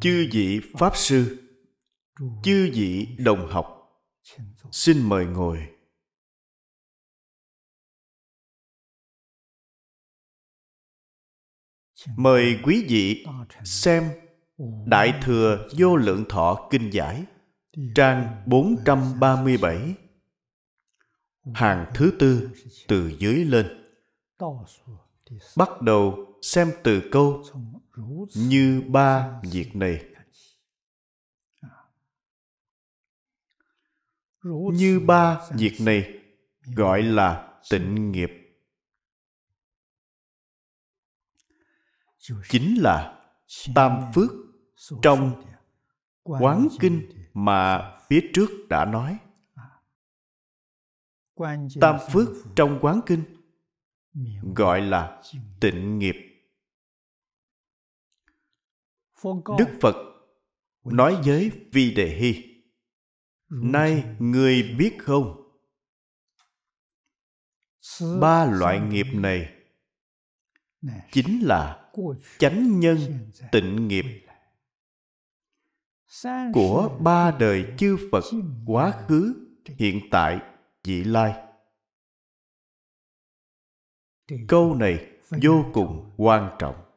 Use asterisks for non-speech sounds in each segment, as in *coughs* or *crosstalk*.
chư vị pháp sư, chư vị đồng học, xin mời ngồi. Mời quý vị xem đại thừa vô lượng thọ kinh giải, trang 437 hàng thứ tư từ dưới lên. Bắt đầu xem từ câu như ba việc này. Như ba việc này gọi là tịnh nghiệp. Chính là tam phước trong quán kinh mà phía trước đã nói. Tam phước trong quán kinh gọi là tịnh nghiệp đức phật nói với vi đề hy nay người biết không? Ba loại nghiệp này chính là chánh nhân tịnh nghiệp của ba đời chư phật quá khứ, hiện tại, vị lai. Câu này vô cùng quan trọng.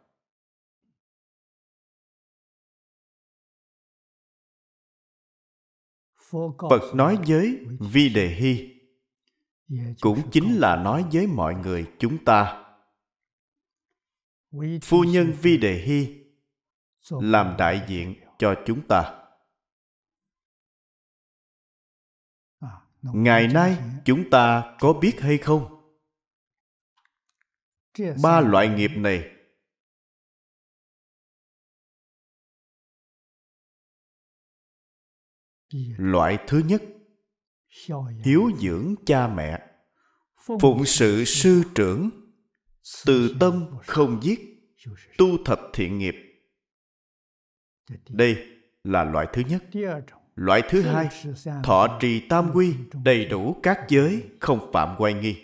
Phật nói với vi đề hy cũng chính là nói với mọi người chúng ta. Phu nhân vi đề hy làm đại diện cho chúng ta. Ngày nay chúng ta có biết hay không? Ba loại nghiệp này loại thứ nhất hiếu dưỡng cha mẹ. Phụng sự sư trưởng. Từ tâm không giết. Tu thập thiện nghiệp. Đây là loại thứ nhất. Loại thứ hai thọ trì tam quy đầy đủ các giới không phạm quay nghi.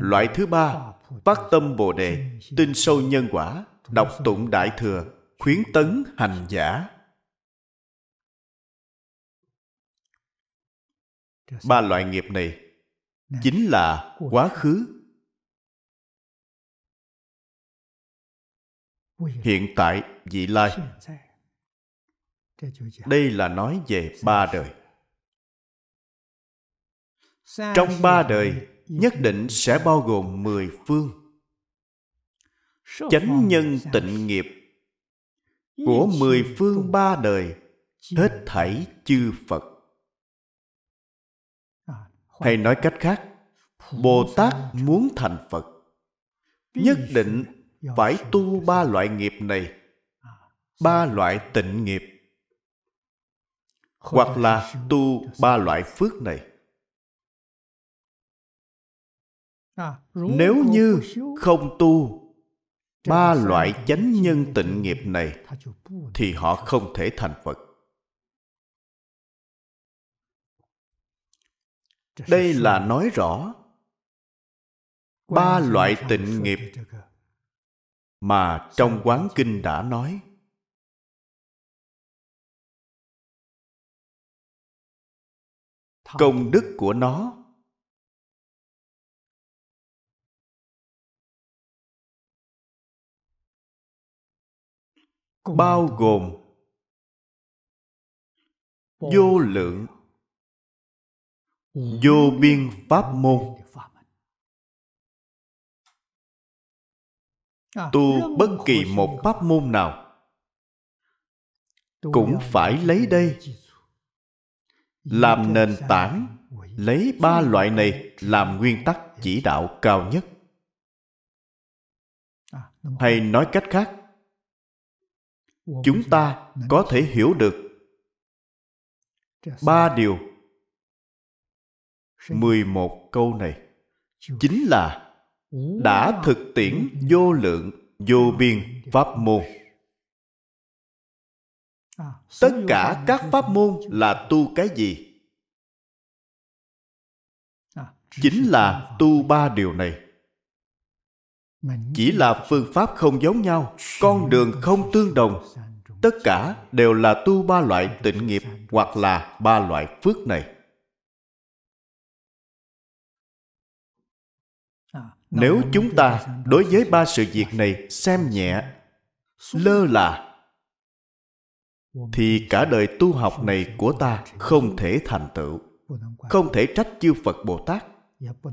Loại thứ ba phát tâm bồ đề tin sâu nhân quả đọc tụng đại thừa khuyến tấn hành giả ba loại nghiệp này chính là quá khứ hiện tại vị lai. Đây là nói về ba đời. Trong ba đời nhất định sẽ bao gồm mười phương. Chánh nhân tịnh nghiệp của mười phương ba đời hết thảy chư phật hay nói cách khác bồ tát muốn thành phật. Nhất định phải tu ba loại nghiệp này, ba loại tịnh nghiệp, hoặc là tu ba loại phước này. Nếu như không tu ba loại chánh nhân tịnh nghiệp này, thì họ không thể thành phật. Đây là nói rõ. Ba loại tịnh nghiệp mà trong quán kinh đã nói. Công đức của nó. Bao gồm vô lượng vô biên pháp môn. Tu bất kỳ một pháp môn nào cũng phải lấy đây. Làm nền tảng, lấy ba loại này làm nguyên tắc chỉ đạo cao nhất. Hay nói cách khác, chúng ta có thể hiểu được ba điều mười một câu này. Chính là đã thực tiễn vô lượng vô biên pháp môn. Tất cả các pháp môn là tu cái gì? Chính là tu ba điều này. Chỉ là phương pháp không giống nhau con đường không tương đồng. tất cả đều là tu ba loại tịnh nghiệp hoặc là ba loại phước này nếu chúng ta đối với ba sự việc này xem nhẹ lơ là thì cả đời tu học này của ta không thể thành tựu không thể trách chư phật bồ tát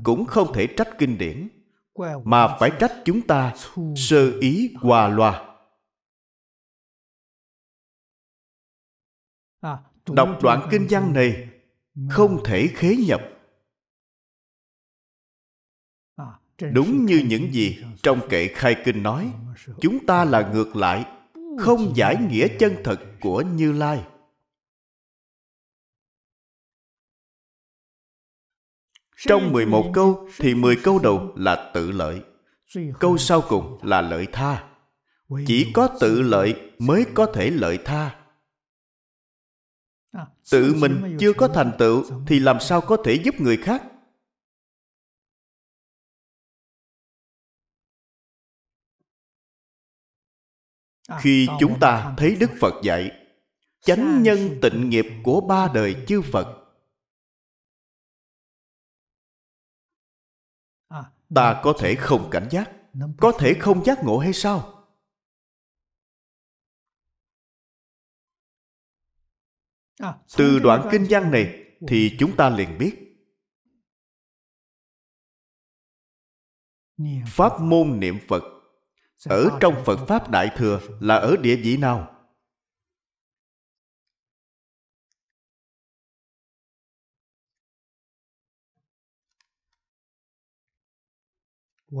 cũng không thể trách kinh điển mà phải trách chúng ta sơ ý qua loa đọc đoạn kinh văn này không thể khế nhập đúng như những gì trong kệ khai kinh nói, chúng ta là ngược lại, không giải nghĩa chân thật của như lai. Trong 11 câu thì 10 câu đầu là tự lợi, câu sau cùng là lợi tha. Chỉ có tự lợi mới có thể lợi tha. Tự mình chưa có thành tựu thì làm sao có thể giúp người khác? Khi chúng ta thấy đức phật dạy chánh nhân tịnh nghiệp của ba đời chư phật. Ta có thể không cảnh giác có thể không giác ngộ hay sao? Từ đoạn kinh văn này thì chúng ta liền biết. Pháp môn niệm phật ở trong phật pháp đại thừa là ở địa vị nào?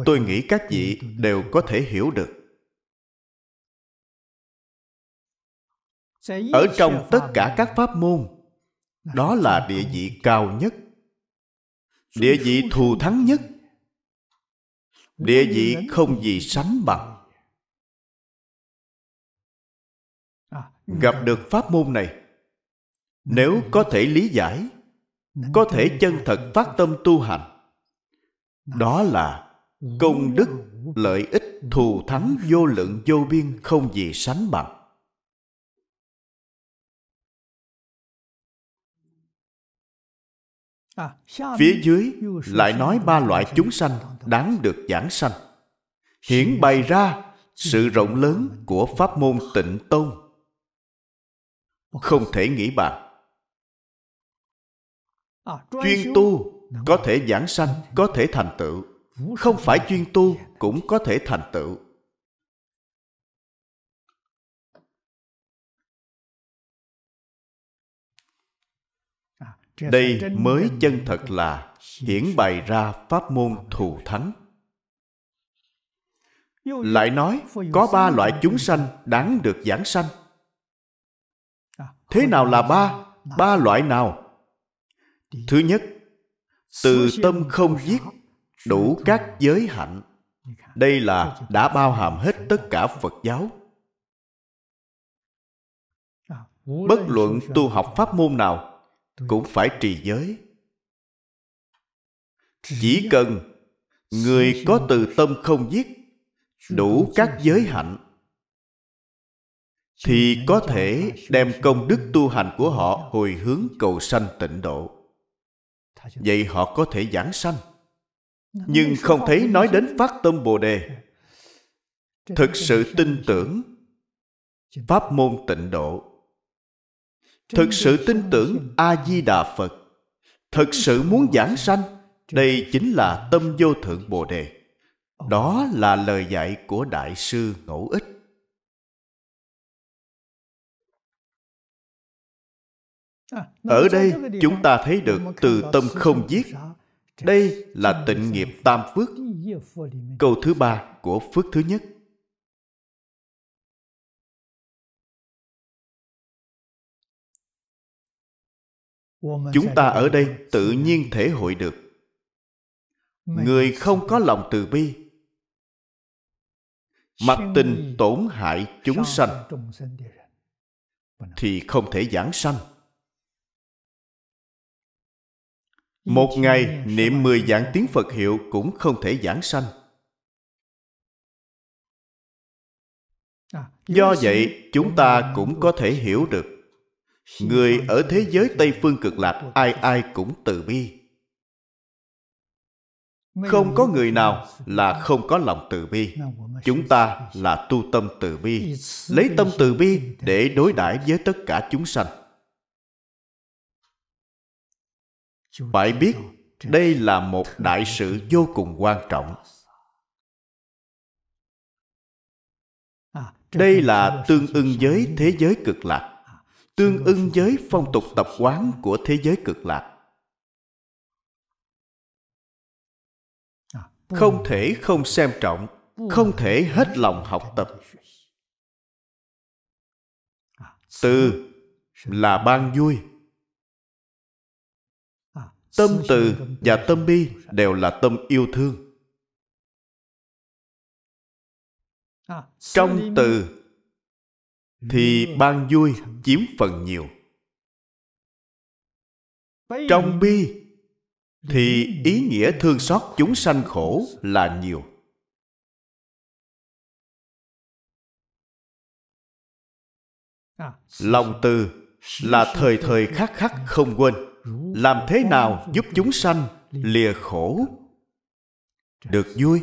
Tôi nghĩ các vị đều có thể hiểu được. Ở trong tất cả các pháp môn đó là địa vị cao nhất. Địa vị thù thắng nhất. Địa vị không gì sánh bằng gặp được pháp môn này. Nếu có thể lý giải, có thể chân thật phát tâm tu hành, đó là công đức, lợi ích, thù thắng, vô lượng, vô biên, không gì sánh bằng. Phía dưới lại nói ba loại chúng sanh đáng được giảng sanh. Hiển bày ra sự rộng lớn của pháp môn tịnh tông không thể nghĩ bàn. Chuyên tu có thể giảng sanh có thể thành tựu. Không phải chuyên tu cũng có thể thành tựu. Đây mới chân thật là hiển bày ra pháp môn thù thắng. Lại nói có ba loại chúng sanh đáng được giảng sanh thế nào là ba? Ba loại nào? Thứ nhất từ tâm không giết đủ các giới hạnh. Đây là đã bao hàm hết tất cả phật giáo. bất luận tu học pháp môn nào cũng phải trì giới. chỉ cần người có từ tâm không giết đủ các giới hạnh thì có thể đem công đức tu hành của họ hồi hướng cầu sanh tịnh độ. Vậy họ có thể giảng sanh. Nhưng không thấy nói đến phát tâm bồ đề. Thực sự tin tưởng pháp môn tịnh độ. Thực sự tin tưởng a di đà phật. Thực sự muốn giảng sanh, đây chính là tâm vô thượng bồ đề. Đó là lời dạy của đại sư ngẫu ích. Ở đây chúng ta thấy được từ tâm không giết. đây là tịnh nghiệp tam phước. Câu thứ ba của phước thứ nhất. Chúng ta ở đây tự nhiên thể hội được. Người không có lòng từ bi. Mặc tình tổn hại chúng sanh thì không thể giảng sanh Một ngày niệm mười dạng tiếng Phật hiệu cũng không thể giảng sanh. do vậy chúng ta cũng có thể hiểu được. Người ở thế giới tây phương cực lạc ai ai cũng từ bi. Không có người nào là không có lòng từ bi. Chúng ta là tu tâm từ bi. Lấy tâm từ bi để đối đãi với tất cả chúng sanh phải biết đây là một đại sự vô cùng quan trọng. Đây là tương ưng với thế giới cực lạc tương ưng với phong tục tập quán của thế giới cực lạc. Không thể không xem trọng không thể hết lòng học tập. Từ là ban vui tâm từ và tâm bi đều là tâm yêu thương. Trong từ thì ban vui chiếm phần nhiều. Trong bi thì ý nghĩa thương xót chúng sanh khổ là nhiều. Lòng từ là thời thời khắc khắc không quên làm thế nào giúp chúng sanh lìa khổ? Được vui.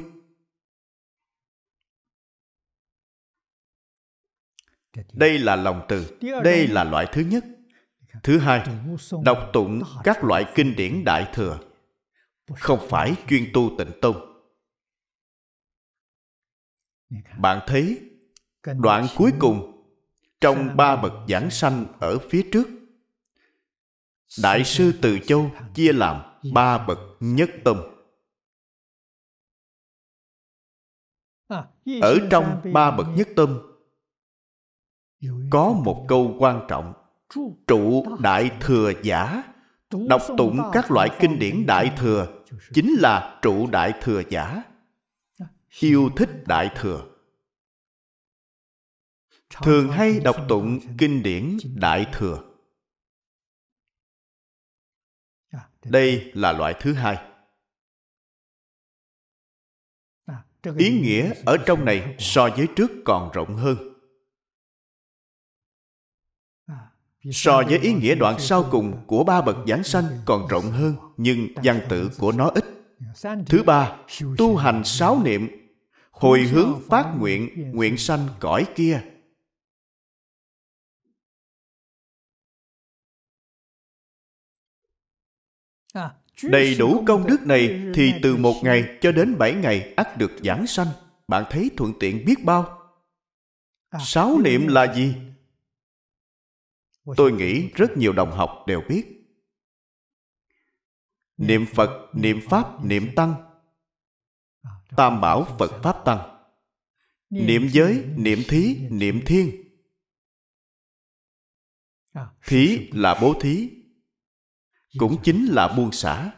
Đây là lòng từ, đây là loại thứ nhất. Thứ hai, đọc tụng các loại kinh điển đại thừa. Không phải chuyên tu tịnh tông. Bạn thấy đoạn cuối cùng trong ba bậc giảng sanh ở phía trước đại sư từ châu chia làm ba bậc nhất tâm. Ở trong ba bậc nhất tâm, có một câu quan trọng, trụ đại thừa giả. Đọc tụng các loại kinh điển đại thừa chính là trụ đại thừa giả. Yêu thích đại thừa. Thường hay đọc tụng kinh điển đại thừa. Đây là loại thứ hai. Ý nghĩa ở trong này so với trước còn rộng hơn. So với ý nghĩa đoạn sau cùng của ba bậc giảng sanh còn rộng hơn nhưng văn tự của nó ít. thứ ba tu hành sáu niệm. Hồi hướng phát nguyện nguyện sanh cõi kia đầy đủ công đức này thì từ một ngày cho đến bảy ngày ắt được giảng sanh. Bạn thấy thuận tiện biết bao? Sáu niệm là gì? Tôi nghĩ rất nhiều đồng học đều biết. Niệm phật niệm pháp niệm tăng. Tam bảo phật pháp tăng. Niệm giới niệm thí niệm thiên. Thí. Là bố thí cũng chính là buông xả.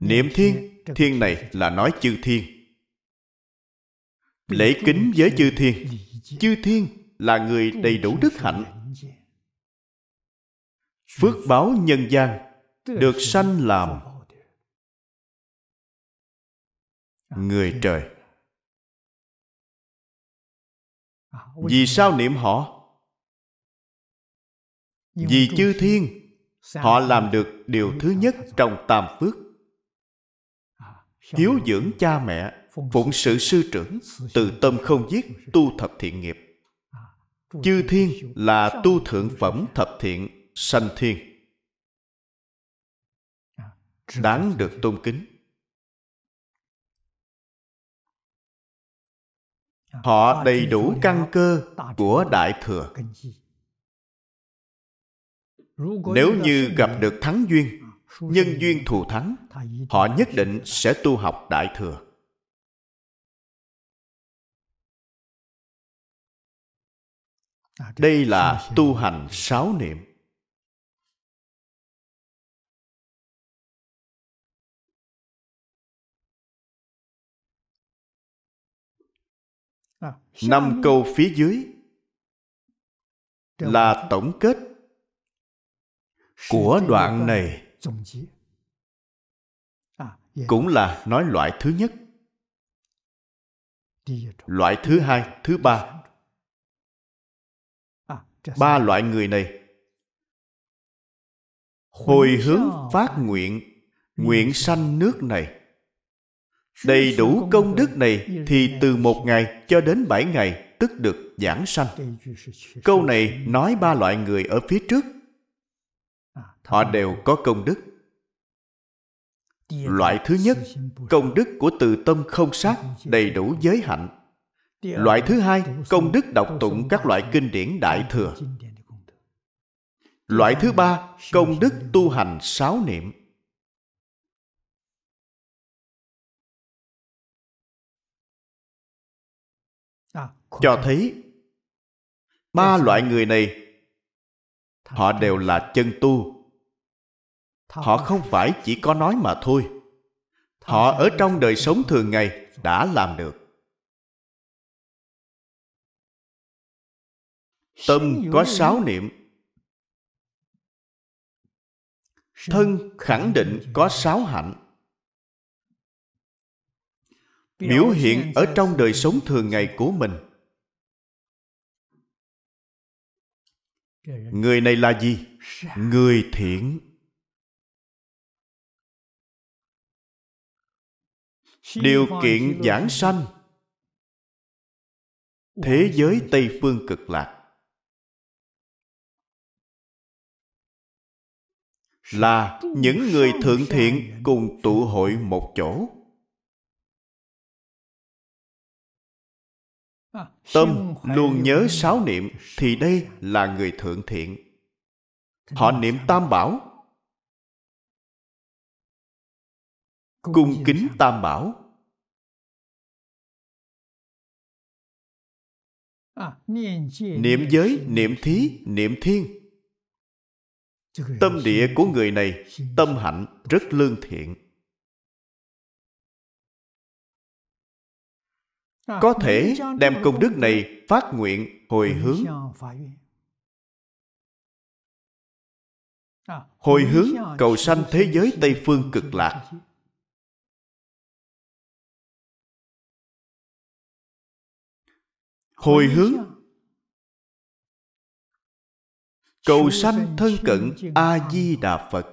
Niệm thiên thiên này là nói chư thiên. Lễ kính với chư thiên. chư thiên. Là người đầy đủ đức hạnh. phước báo nhân gian được sanh làm người trời. Vì sao niệm họ vì chư thiên họ làm được điều thứ nhất trong tam phước. Hiếu dưỡng cha mẹ phụng sự sư trưởng từ tâm không giết tu thập thiện nghiệp. Chư thiên là tu thượng phẩm thập thiện sanh thiên. Đáng được tôn kính. Họ đầy đủ căn cơ của đại thừa nếu như gặp được thắng duyên nhân duyên thù thắng họ nhất định sẽ tu học đại thừa. Đây là tu hành sáu niệm. năm câu phía dưới là tổng kết của đoạn này cũng là nói loại thứ nhất. Loại thứ hai thứ ba. Ba loại người này hồi hướng phát nguyện nguyện sanh nước này. Đầy đủ công đức này thì từ một ngày cho đến bảy ngày tức được giảng sanh. Câu này nói ba loại người ở phía trước họ đều có công đức. Loại thứ nhất công đức của từ tâm không sát đầy đủ giới hạnh. Loại thứ hai công đức đọc tụng các loại kinh điển đại thừa. Loại thứ ba công đức tu hành sáu niệm. Cho thấy ba loại người này họ đều là chân tu họ không phải chỉ có nói mà thôi. Họ ở trong đời sống thường ngày đã làm được. Tâm có sáu niệm. Thân khẳng định có sáu hạnh. Biểu hiện ở trong đời sống thường ngày của mình. Người này là gì? Người thiện điều kiện giảng sanh. Thế giới tây phương cực lạc. Là những người thượng thiện cùng tụ hội một chỗ. Tâm luôn nhớ sáu niệm thì đây là người thượng thiện. Họ niệm tam bảo cung kính tam bảo. Niệm giới niệm thí niệm thiên. Tâm địa của người này tâm hạnh rất lương thiện. Có thể đem công đức này phát nguyện hồi hướng. hồi hướng cầu sanh thế giới tây phương cực lạc hồi hướng. cầu sanh thân cận a di đà phật.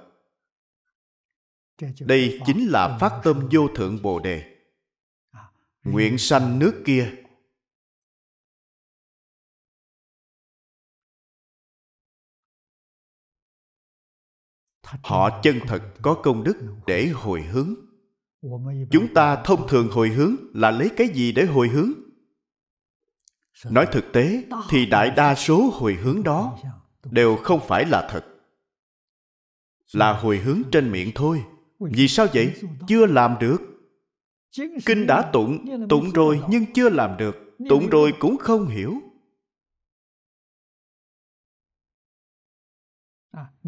Đây chính là phát tâm vô thượng bồ đề. Nguyện sanh nước kia. Họ chân thật có công đức để hồi hướng. Chúng ta thông thường hồi hướng là lấy cái gì để hồi hướng nói thực tế thì đại đa số hồi hướng đó đều không phải là thật. Là hồi hướng trên miệng thôi. Vì sao vậy? Chưa làm được. Kinh đã tụng tụng rồi nhưng chưa làm được. Tụng rồi cũng không hiểu.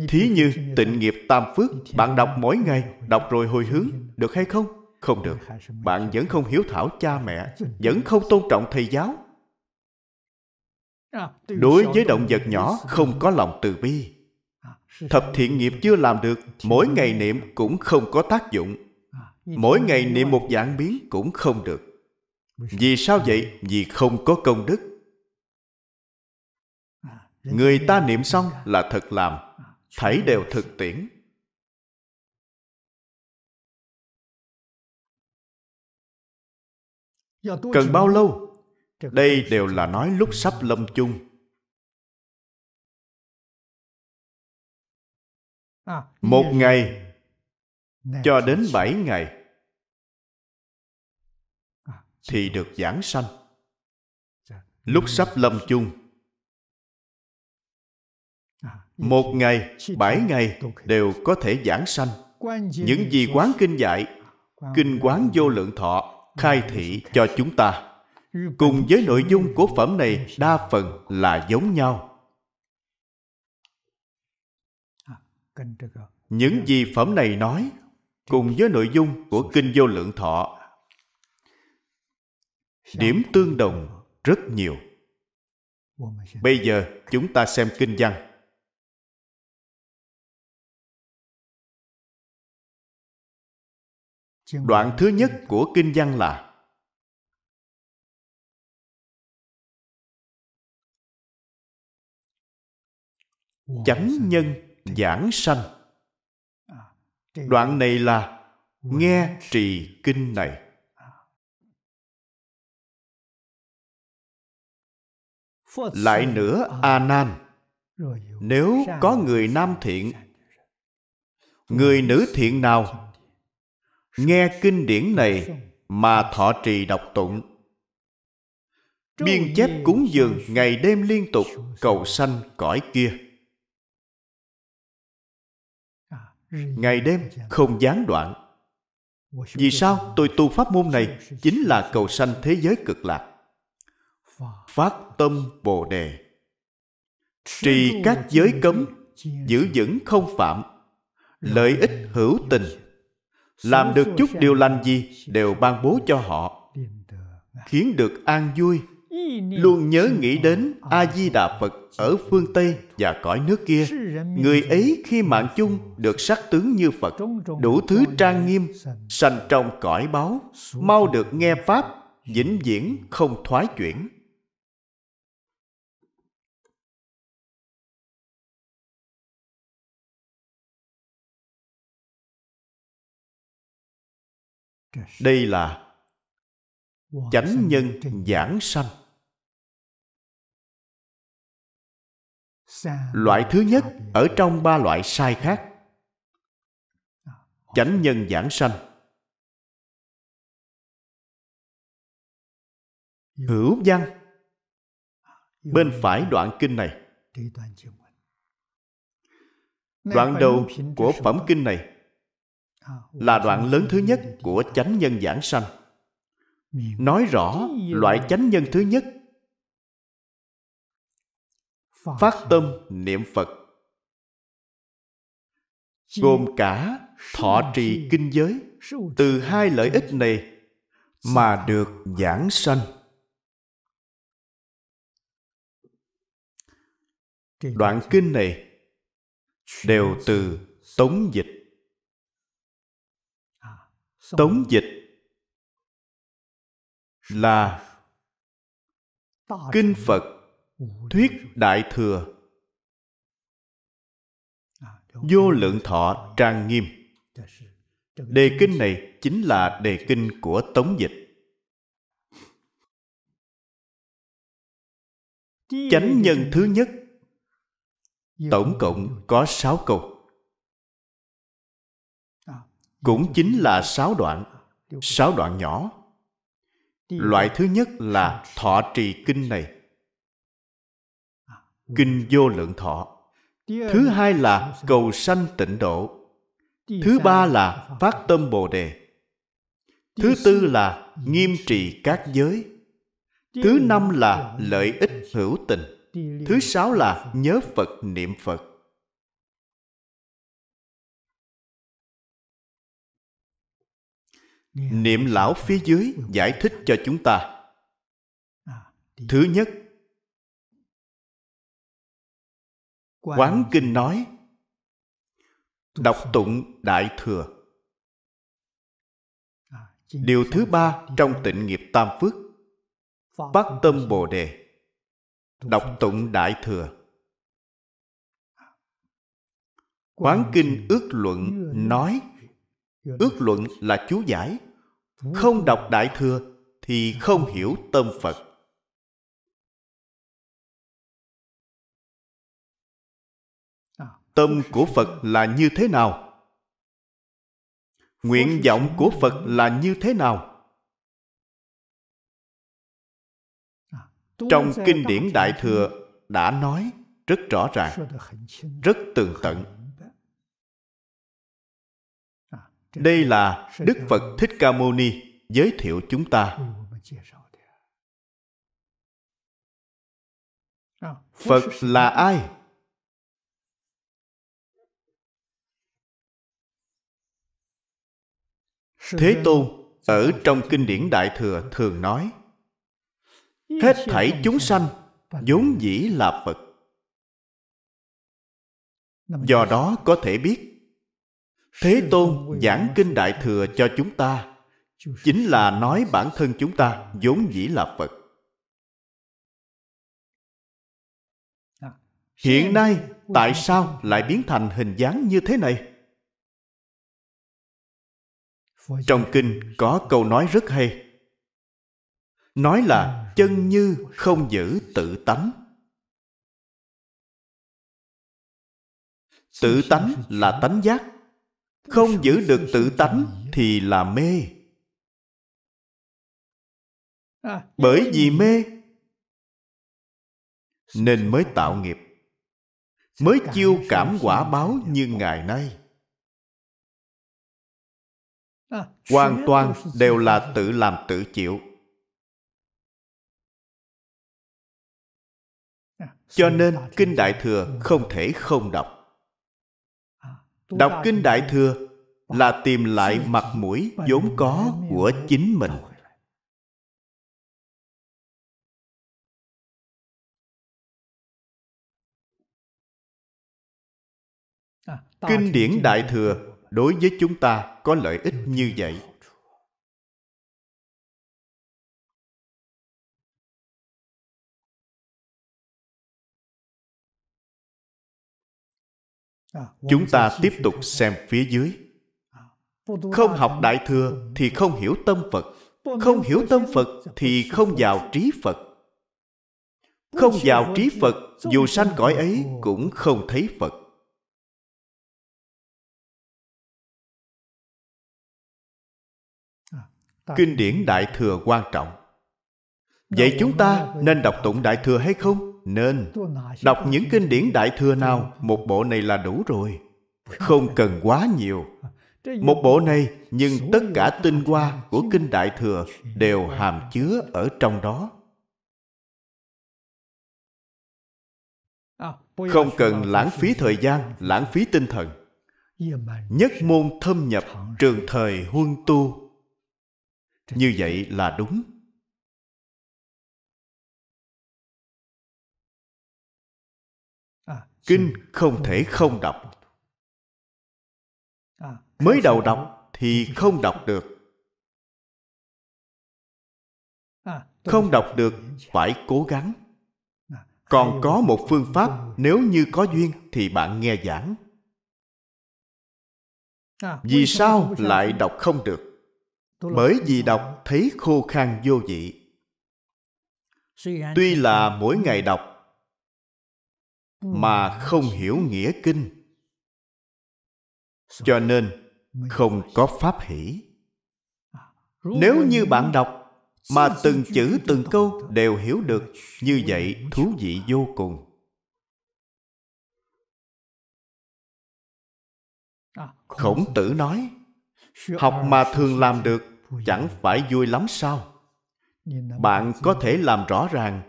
Thí như tịnh nghiệp tam phước, bạn đọc mỗi ngày, đọc rồi hồi hướng, được hay không? Không được. Bạn vẫn không hiếu thảo cha mẹ, vẫn không tôn trọng thầy giáo đối với động vật nhỏ không có lòng từ bi. Thập thiện nghiệp chưa làm được mỗi ngày niệm cũng không có tác dụng. Mỗi ngày niệm một dạng biến cũng không được. Vì sao vậy? Vì không có công đức. Người ta niệm xong là thật làm. Thảy đều thực tiễn. Cần bao lâu đây đều là nói lúc sắp lâm chung. Một ngày cho đến bảy ngày thì được giảng sanh. Lúc sắp lâm chung. Một ngày bảy ngày đều có thể giảng sanh. Những gì quán kinh dạy kinh quán vô lượng thọ khai thị cho chúng ta cùng với nội dung của phẩm này, đa phần là giống nhau. Những gì phẩm này nói, cùng với nội dung của kinh vô lượng thọ, điểm tương đồng rất nhiều. Bây giờ chúng ta xem kinh văn. Đoạn thứ nhất của kinh văn là chánh nhân giảng sanh. Đoạn này là nghe trì kinh này. Lại nữa a nan nếu có người nam thiện người nữ thiện nào? nghe kinh điển này mà thọ trì đọc tụng. Biên chép cúng dường ngày đêm liên tục cầu sanh cõi kia ngày đêm không gián đoạn. Vì sao tôi tu pháp môn này chính là cầu sanh thế giới cực lạc? Phát tâm bồ đề. Trì các giới cấm, giữ vững không phạm. Lợi ích hữu tình. Làm được chút điều lành gì đều ban bố cho họ, khiến được an vui luôn nhớ nghĩ đến a di đà phật ở phương tây và cõi nước kia. Người ấy khi mạng chung được sắc tướng như phật đủ thứ trang nghiêm sanh. trong cõi báo mau được nghe pháp vĩnh viễn không thoái chuyển. Đây là chánh nhân giảng sanh loại thứ nhất ở trong ba loại sai khác. Chánh nhân giảng sanh. Hữu văn. Bên phải đoạn kinh này. Đoạn đầu của phẩm kinh này là đoạn lớn thứ nhất của chánh nhân giảng sanh. Nói rõ loại chánh nhân thứ nhất phát tâm niệm phật. Gồm cả thọ trì kinh giới. Từ hai lợi ích này mà được giảng sanh. Đoạn kinh này đều từ tống dịch. Tống dịch là kinh phật thuyết đại thừa. Vô lượng thọ trang nghiêm. Đề kinh này chính là đề kinh của tống dịch. Chánh nhân thứ nhất. Tổng cộng có sáu câu. Cũng chính là sáu đoạn sáu đoạn nhỏ. Loại thứ nhất là thọ trì kinh này kinh vô lượng thọ. Thứ hai là cầu sanh tịnh độ. Thứ ba là phát tâm bồ đề. Thứ tư là nghiêm trì các giới. Thứ năm là lợi ích hữu tình. Thứ sáu là nhớ phật, niệm phật. Niệm lão phía dưới giải thích cho chúng ta. Thứ nhất quán kinh nói đọc tụng đại thừa. Điều thứ ba trong tịnh nghiệp tam phước bắt tâm bồ đề đọc tụng đại thừa. Quán kinh ước luận nói ước luận là chú giải. Không đọc đại thừa thì không hiểu tâm phật tâm của phật là như thế nào? Nguyện vọng của phật là như thế nào? Trong kinh điển đại thừa đã nói rất rõ ràng, rất tường tận. Đây là đức phật thích ca mâu ni giới thiệu chúng ta. Phật là ai? Thế tôn ở trong kinh điển đại thừa thường nói, hết thảy chúng sanh vốn dĩ là phật. Do đó có thể biết, thế tôn giảng kinh đại thừa cho chúng ta chính là nói bản thân chúng ta vốn dĩ là phật. Hiện nay tại sao lại biến thành hình dáng như thế này? Trong kinh có câu nói rất hay. Nói là chân như không giữ tự tánh. Tự tánh là tánh giác. Không giữ được tự tánh thì là mê. Bởi vì mê, nên mới tạo nghiệp. Mới chiêu cảm quả báo như ngày nay hoàn toàn đều là tự làm tự chịu. Cho nên kinh đại thừa không thể không đọc. Đọc kinh đại thừa là tìm lại mặt mũi vốn có của chính mình. kinh điển đại thừa đối với chúng ta có lợi ích như vậy. Chúng ta tiếp tục xem phía dưới. Không học đại thừa thì không hiểu tâm phật. Không hiểu tâm phật thì không vào trí phật. Không vào trí phật, dù sanh cõi ấy cũng không thấy phật. Kinh điển đại thừa quan trọng. Vậy chúng ta nên đọc tụng đại thừa hay không? Nên. Đọc những kinh điển đại thừa nào? Một bộ này là đủ rồi. Không cần quá nhiều. Một bộ này nhưng tất cả tinh hoa của kinh đại thừa đều hàm chứa ở trong đó. Không cần lãng phí thời gian lãng phí tinh thần. Nhất môn thâm nhập trường thời huân tu như vậy là đúng. Kinh không thể không đọc. Mới đầu đọc thì không đọc được. Không đọc được phải cố gắng. Còn có một phương pháp, nếu như có duyên thì bạn nghe giảng. Vì sao lại đọc không được? Bởi vì đọc thấy khô khan vô vị. Tuy là mỗi ngày đọc mà không hiểu nghĩa kinh. Cho nên không có pháp hỷ. Nếu như bạn đọc mà từng chữ từng câu đều hiểu được như vậy thú vị vô cùng. Khổng tử nói học mà thường làm được, chẳng phải vui lắm sao? Bạn có thể làm rõ ràng,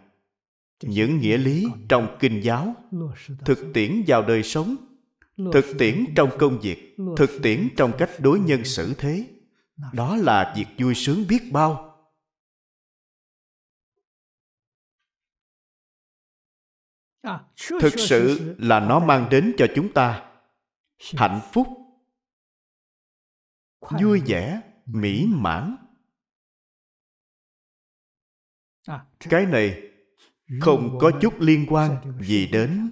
những nghĩa lý trong kinh giáo thực tiễn vào đời sống, thực tiễn trong công việc, thực tiễn trong cách đối nhân xử thế. Đó là việc vui sướng biết bao. Thực sự là nó mang đến cho chúng ta hạnh phúc vui vẻ mỹ mãn. Cái này không có chút liên quan gì đến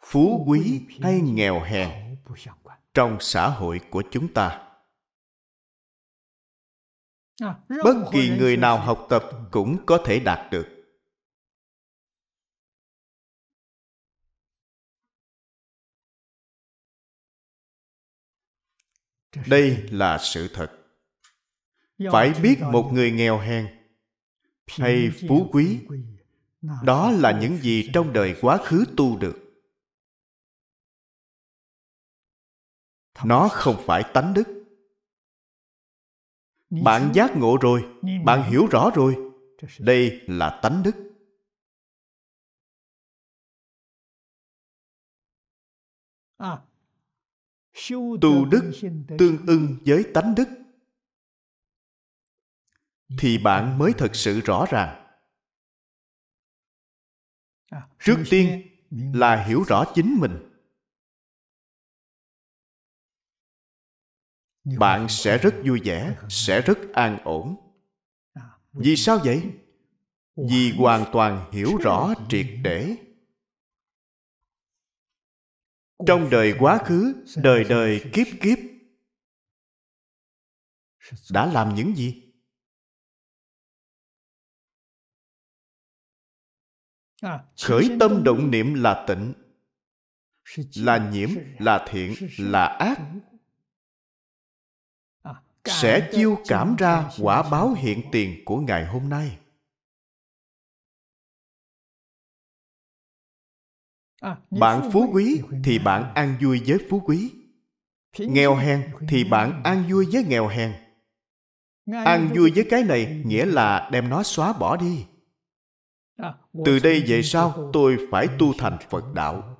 phú quý hay nghèo hèn trong xã hội của chúng ta? Bất kỳ người nào học tập cũng có thể đạt được đây là sự thật. Phải biết một người nghèo hèn hay phú quý đó là những gì trong đời quá khứ tu được. Nó không phải tánh đức. Bạn giác ngộ rồi bạn hiểu rõ rồi. đây là tánh đức tu đức tương ưng với tánh đức. Thì bạn mới thật sự rõ ràng. Trước tiên là hiểu rõ chính mình. Bạn sẽ rất vui vẻ sẽ rất an ổn. Vì sao vậy? Vì hoàn toàn hiểu rõ triệt để trong đời quá khứ, đời đời kiếp kiếp. Đã làm những gì? Khởi tâm động niệm là tịnh, là nhiễm, là thiện, là ác. Sẽ chiêu cảm ra quả báo hiện tiền của ngày hôm nay. Bạn phú quý thì bạn an vui với phú quý. Nghèo hèn thì bạn an vui với nghèo hèn. An vui với cái này nghĩa là đem nó xóa bỏ đi. Từ đây về sau tôi phải tu thành phật đạo.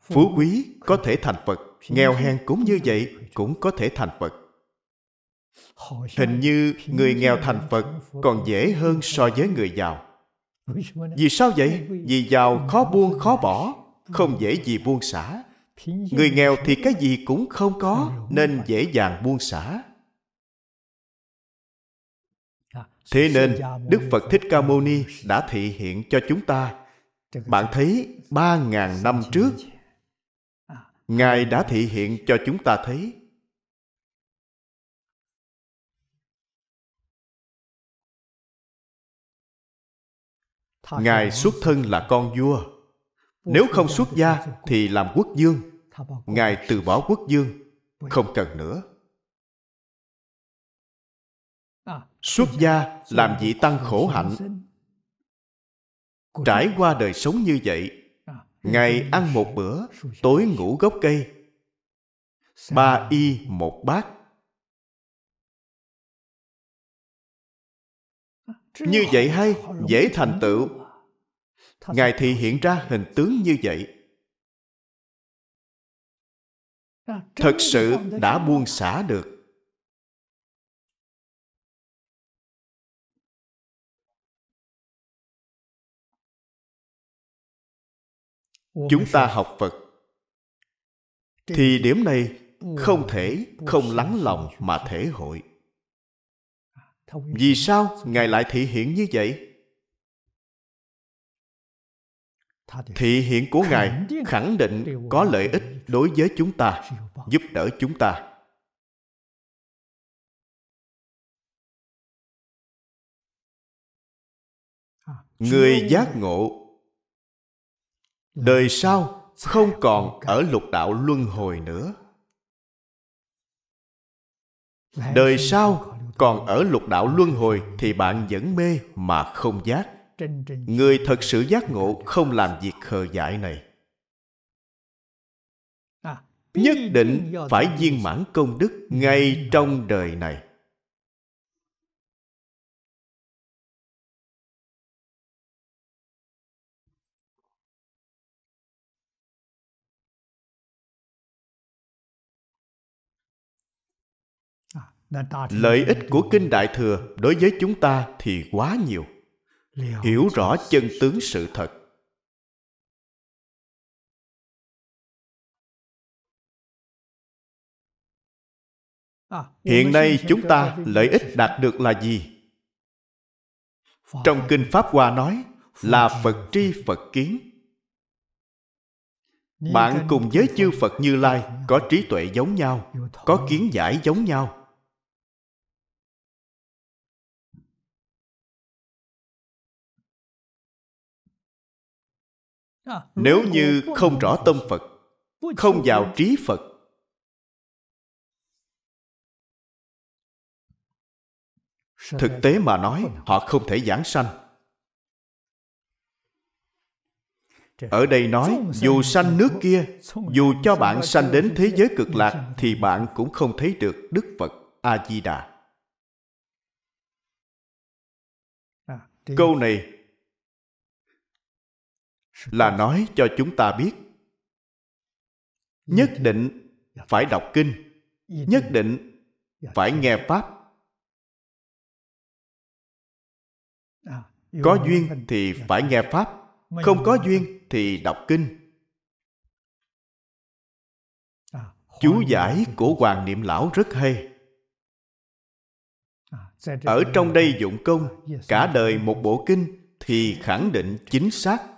phú quý có thể thành phật nghèo hèn cũng như vậy cũng có thể thành phật. Hình như người nghèo thành phật còn dễ hơn so với người giàu vì sao vậy? Vì giàu, khó buông, khó bỏ, không dễ gì buông xả. Người nghèo thì cái gì cũng không có, nên dễ dàng buông xả. Thế nên, đức phật thích ca mâu ni đã thị hiện cho chúng ta. Bạn thấy ba ngàn năm trước, ngài đã thị hiện cho chúng ta thấy. Ngài xuất thân là con vua. Nếu không xuất gia thì làm quốc dương. Ngài từ bỏ quốc dương. Không cần nữa. Xuất gia làm vị tăng khổ hạnh. trải qua đời sống như vậy ngày ăn một bữa tối ngủ gốc cây. Ba y một bát như vậy hay, dễ thành tựu. Ngài thì hiện ra hình tướng như vậy. Thật sự đã buông xả được. Chúng ta học phật. Thì điểm này không thể không lắng lòng mà thể hội vì sao ngài lại thị hiện như vậy? Thị hiện của ngài khẳng định có lợi ích đối với chúng ta giúp đỡ chúng ta. Người giác ngộ đời sau không còn ở lục đạo luân hồi nữa. Đời sau còn ở lục đạo luân hồi thì bạn vẫn mê mà không giác. Người thật sự giác ngộ không làm việc khờ dại này. Nhất định phải viên mãn công đức ngay trong đời này. Lợi ích của kinh đại thừa đối với chúng ta thì quá nhiều. Hiểu rõ chân tướng sự thật. Hiện nay chúng ta lợi ích đạt được là gì? Trong kinh pháp hoa nói là phật tri phật kiến. Bạn cùng với chư phật như lai có trí tuệ giống nhau có kiến giải giống nhau nếu như không rõ tâm phật, không vào trí phật. Thực tế mà nói, họ không thể giảng sanh. Ở đây nói, dù sanh nước kia, dù cho bạn sanh đến thế giới cực lạc, thì bạn cũng không thấy được đức phật a di đà. Câu này là nói cho chúng ta biết. Nhất định phải đọc kinh, nhất định phải nghe pháp. Có duyên thì phải nghe pháp, không có duyên thì đọc kinh. Chú giải của hoàng niệm lão rất hay. Ở trong đây dụng công, cả đời một bộ kinh thì khẳng định chính xác.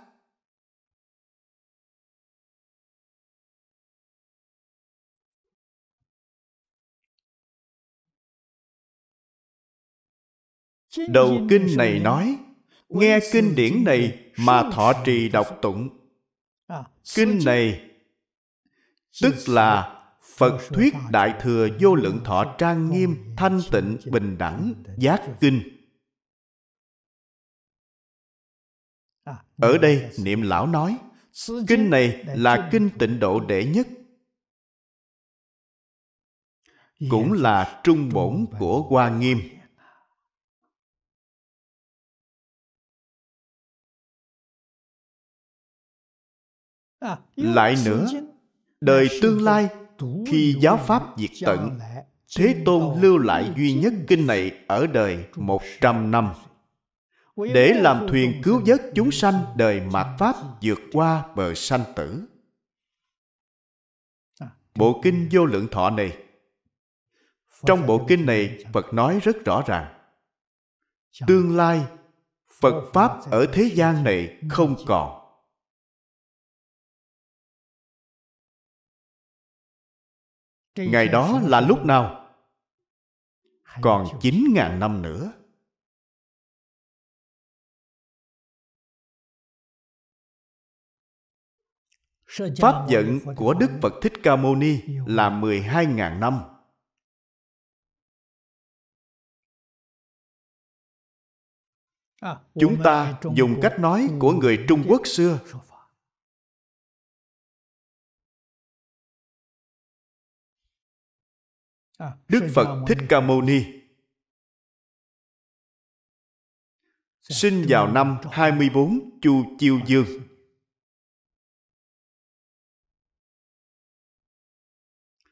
Đầu kinh này nói nghe kinh điển này mà thọ trì đọc tụng. Kinh này tức là phật thuyết đại thừa vô lượng thọ trang nghiêm thanh tịnh bình đẳng giác kinh. Ở đây niệm lão nói kinh này là kinh tịnh độ đệ nhất. Cũng là trung bổn của hoa nghiêm lại nữa đời tương lai khi giáo pháp diệt tận thế tôn lưu lại duy nhất kinh này ở đời một trăm năm. Để làm thuyền cứu vớt chúng sanh đời mạt pháp vượt qua bờ sanh tử. Bộ kinh vô lượng thọ này. Trong bộ kinh này phật nói rất rõ ràng. Tương lai phật pháp ở thế gian này không còn ngày đó là lúc nào? Còn chín ngàn năm nữa. Pháp dẫn của Đức Phật Thích Ca Mâu Ni là 12.000 năm. Chúng ta dùng cách nói của người Trung Quốc xưa Đức Phật Thích Ca Mâu Ni sinh vào năm 24 Chu Chiêu Dương.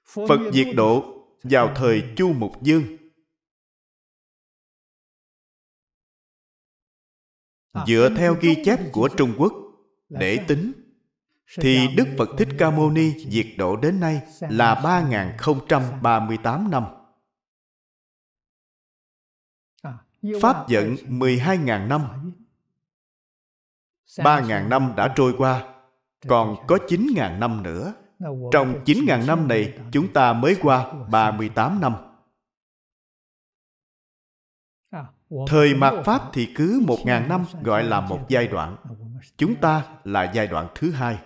Phật diệt độ vào thời Chu Mục Dương. Dựa theo ghi chép của Trung Quốc để tính thì Đức Phật Thích Ca Mâu Ni diệt độ đến nay là 3038 năm. Pháp dẫn 12.000 năm. 3.000 năm đã trôi qua, còn có 9.000 năm nữa. Trong 9.000 năm này, chúng ta mới qua 38 năm. Thời mạt Pháp thì cứ 1.000 năm gọi là một giai đoạn. Chúng ta là giai đoạn thứ hai.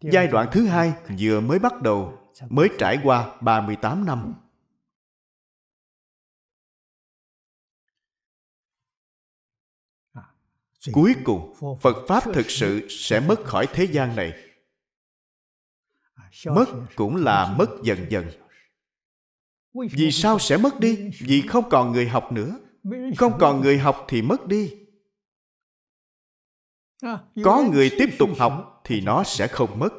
Giai đoạn thứ hai vừa mới bắt đầu, mới trải qua 38 năm. Cuối cùng, Phật Pháp thực sự sẽ mất khỏi thế gian này. Mất cũng là mất dần dần. Vì sao sẽ mất đi? Vì không còn người học nữa. Không còn người học thì mất đi. Có người tiếp tục học thì nó sẽ không mất.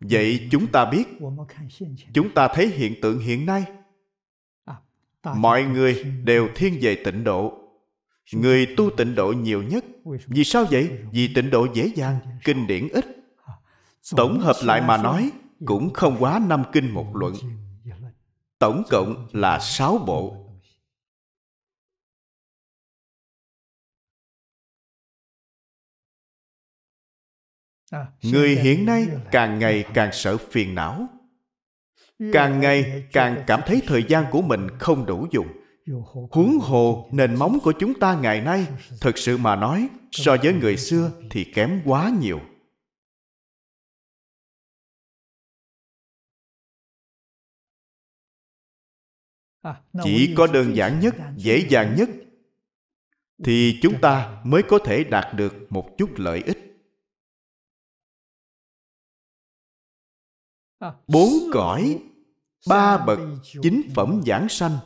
Vậy chúng ta biết. chúng ta thấy hiện tượng hiện nay. Mọi người đều thiên về tịnh độ. Người tu tịnh độ nhiều nhất. Vì sao vậy? vì tịnh độ dễ dàng kinh điển ít. Tổng hợp lại mà nói cũng không quá năm kinh một luận. Tổng cộng là sáu bộ người hiện nay càng ngày càng sợ phiền não. Càng ngày càng cảm thấy thời gian của mình không đủ dùng. Huống hồ nền móng của chúng ta ngày nay thực sự mà nói so với người xưa thì kém quá nhiều. Chỉ có đơn giản nhất dễ dàng nhất thì chúng ta mới có thể đạt được một chút lợi ích bốn cõi, ba bậc chính phẩm giảng sanh.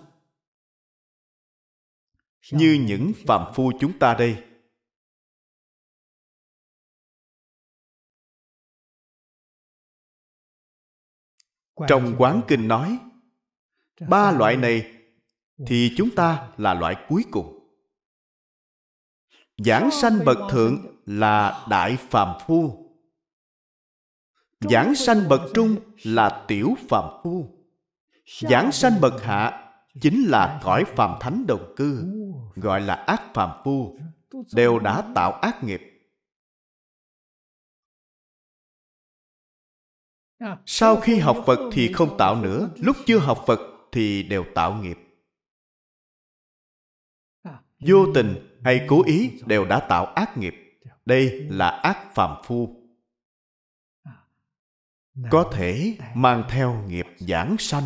Như những phàm phu chúng ta đây. Trong quán kinh nói, ba loại này thì chúng ta là loại cuối cùng. Giảng sanh bậc thượng là đại phàm phu giảng sanh bậc trung là tiểu phàm phu. Giảng sanh bậc hạ chính là cõi phàm thánh đồng cư, gọi là ác phàm phu, đều đã tạo ác nghiệp. Sau khi học phật thì không tạo nữa, lúc chưa học phật thì đều tạo nghiệp. Vô tình hay cố ý đều đã tạo ác nghiệp. Đây là ác phàm phu có thể mang theo nghiệp giảng sanh.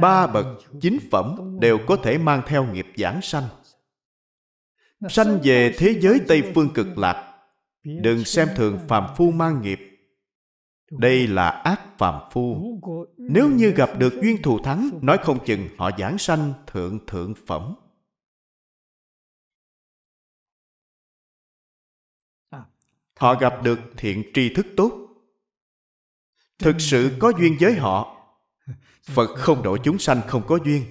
Ba bậc chính phẩm đều có thể mang theo nghiệp giảng sanh. Sanh về thế giới tây phương cực lạc, đừng xem thường phàm phu mang nghiệp. Đây là ác phàm phu. Nếu như gặp được duyên thù thắng, nói không chừng họ giảng sanh thượng thượng phẩm. Họ gặp được thiện tri thức tốt. Thực sự có duyên với họ. Phật không độ chúng sanh không có duyên.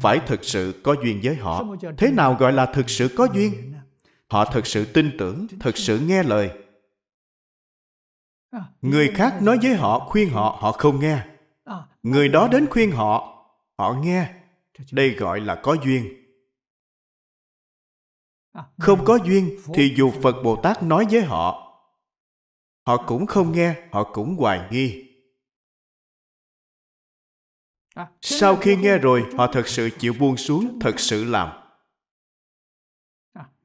Phải thực sự có duyên với họ. Thế nào gọi là thực sự có duyên? Họ thực sự tin tưởng, thực sự nghe lời. Người khác nói với họ, khuyên họ họ không nghe. Người đó đến khuyên họ họ nghe. Đây gọi là có duyên không có duyên thì dù phật bồ tát nói với họ họ cũng không nghe, họ cũng hoài nghi. Sau khi nghe rồi, họ thật sự chịu buông xuống, thật sự làm.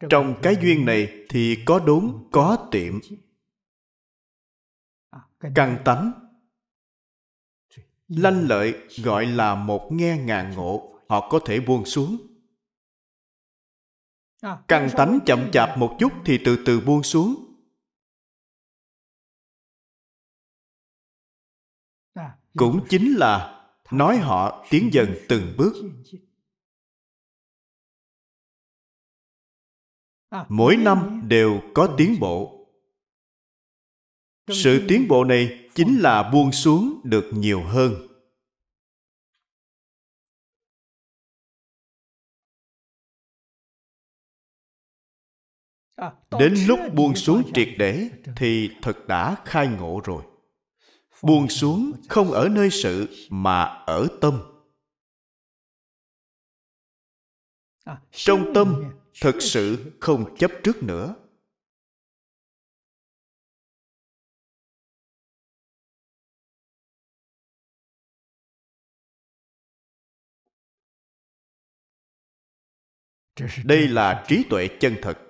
Trong cái duyên này thì có đốn có tiệm. Căn tánh. Lanh lợi gọi là một nghe ngàn ngộ, họ có thể buông xuống căn tánh chậm chạp một chút thì từ từ buông xuống. Cũng chính là nói họ tiến dần từng bước. Mỗi năm đều có tiến bộ. sự tiến bộ này chính là buông xuống được nhiều hơn đến lúc buông xuống triệt để thì thật đã khai ngộ rồi. Buông xuống không ở nơi sự mà ở tâm. Trong tâm thực sự không chấp trước nữa. Đây là trí tuệ chân thật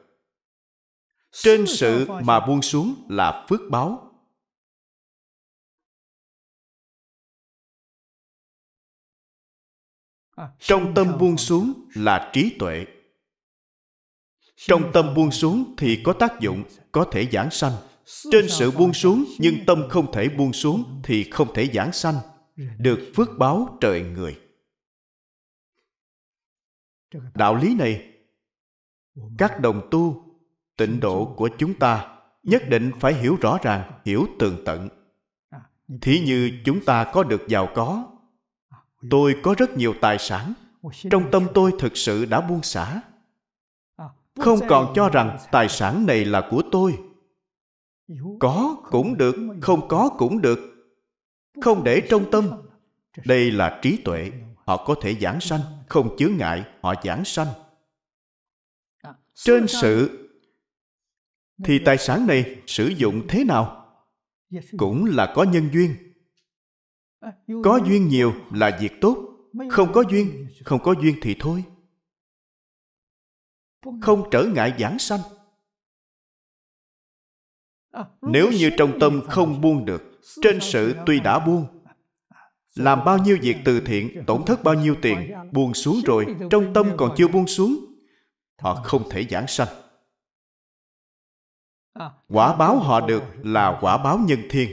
trên sự mà buông xuống là phước báo. Trong tâm buông xuống là trí tuệ. Trong tâm buông xuống thì có tác dụng có thể giảng sanh. Trên sự buông xuống nhưng tâm không thể buông xuống thì không thể giảng sanh. Được phước báo trời người. Đạo lý này các đồng tu tịnh độ của chúng ta nhất định phải hiểu rõ ràng, hiểu tường tận. Thí như chúng ta có được giàu có, tôi có rất nhiều tài sản, trong tâm tôi thực sự đã buông xả. Không còn cho rằng tài sản này là của tôi. Có cũng được, không có cũng được. Không để trong tâm. Đây là trí tuệ, họ có thể giảng sanh, không chướng ngại, họ giảng sanh. Trên sự thì tài sản này sử dụng thế nào? Cũng là có nhân duyên. Có duyên nhiều là việc tốt. Không có duyên? không có duyên thì thôi. Không trở ngại giảng sanh. Nếu như trong tâm không buông được trên sự tuy đã buông làm bao nhiêu việc từ thiện tổn thất bao nhiêu tiền buông xuống rồi trong tâm còn chưa buông xuống họ không thể giảng sanh quả báo họ được là quả báo nhân thiên.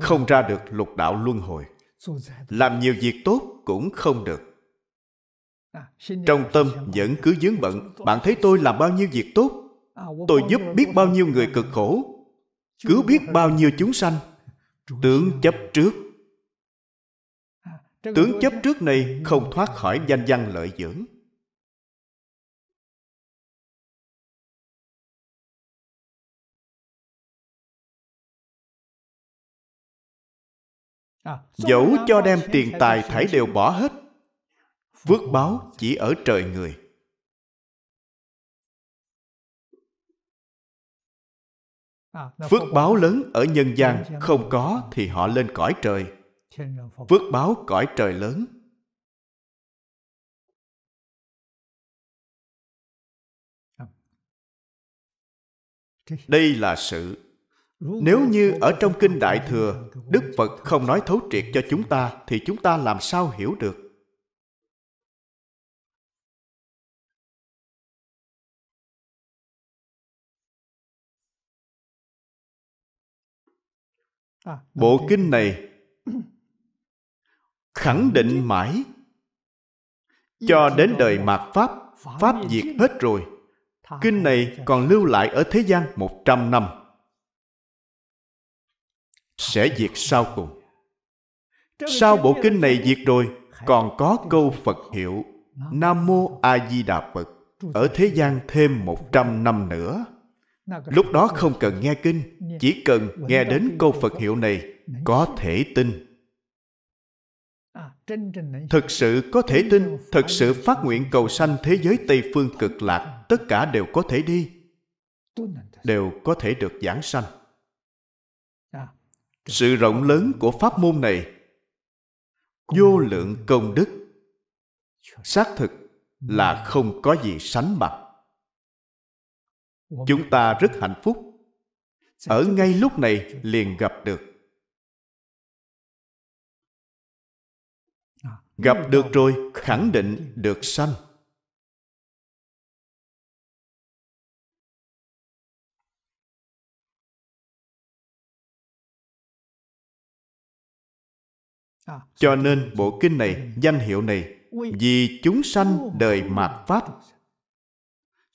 Không ra được lục đạo luân hồi. Làm nhiều việc tốt cũng không được. Trong tâm vẫn cứ dướng bận bạn thấy tôi làm bao nhiêu việc tốt? Tôi giúp biết bao nhiêu người cực khổ. Cứu biết bao nhiêu chúng sanh tướng chấp trước. Tướng chấp trước này không thoát khỏi danh văn lợi dưỡng dẫu cho đem tiền tài thảy đều bỏ hết phước báo chỉ ở trời người. Phước báo lớn ở nhân gian không có thì họ lên cõi trời. Phước báo cõi trời lớn. Đây là sự nếu như ở trong kinh đại thừa, đức phật không nói thấu triệt cho chúng ta, thì chúng ta làm sao hiểu được? Bộ kinh này khẳng định mãi. Cho đến đời mạt pháp pháp diệt hết rồi. Kinh này còn lưu lại ở thế gian một trăm năm sẽ diệt sau cùng. Sau bộ kinh này diệt rồi còn có câu phật hiệu nam mô a di đà phật ở thế gian thêm một trăm năm nữa. Lúc đó không cần nghe kinh chỉ cần nghe đến câu phật hiệu này có thể tin. Thực sự có thể tin thực sự phát nguyện cầu sanh thế giới tây phương cực lạc tất cả đều có thể đi. Đều có thể được giảng sanh sự rộng lớn của pháp môn này. Vô lượng công đức. Xác thực là không có gì sánh bằng. Chúng ta rất hạnh phúc. Ở ngay lúc này liền gặp được. Gặp được rồi khẳng định được sanh cho nên bộ kinh này danh hiệu này vì chúng sanh đời mạt pháp.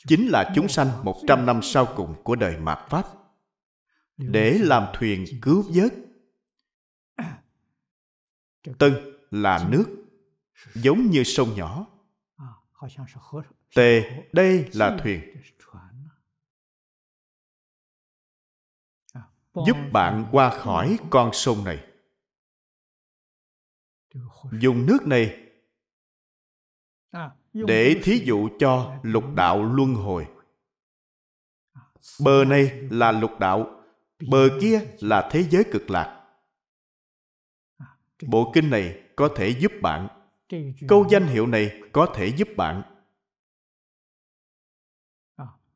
Chính là chúng sanh một trăm năm sau cùng của đời mạt pháp. Để làm thuyền cứu vớt. Tân là nước giống như sông nhỏ. Tề đây là thuyền. giúp bạn qua khỏi con sông này dùng nước này để thí dụ cho lục đạo luân hồi. Bờ này là lục đạo bờ kia là thế giới cực lạc. Bộ kinh này có thể giúp bạn. Câu danh hiệu này có thể giúp bạn.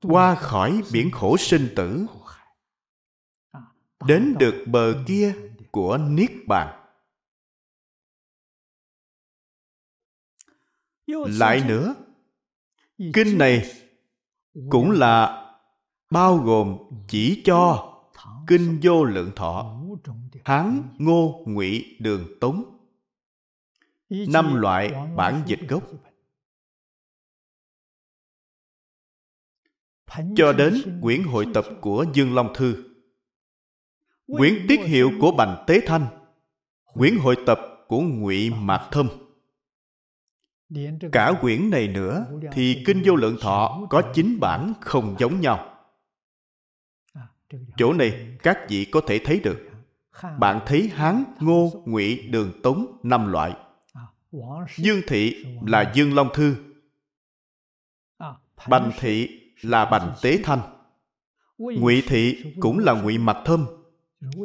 Qua khỏi biển khổ sinh tử. Đến được bờ kia của niết bàn lại nữa kinh này cũng là bao gồm chỉ cho kinh vô lượng thọ hán ngô ngụy đường tống. Năm loại bản dịch gốc. cho đến quyển hội tập của dương long thư. Quyển tiết hiệu của bành tế thanh. Quyển hội tập của ngụy mạc thâm cả quyển này nữa thì kinh vô lượng thọ có chín bản không giống nhau. Chỗ này các vị có thể thấy được. Bạn thấy hán ngô ngụy đường tống năm loại. Dương thị là dương long thư. Bành thị là bành tế thanh. Ngụy thị cũng là ngụy mặt thâm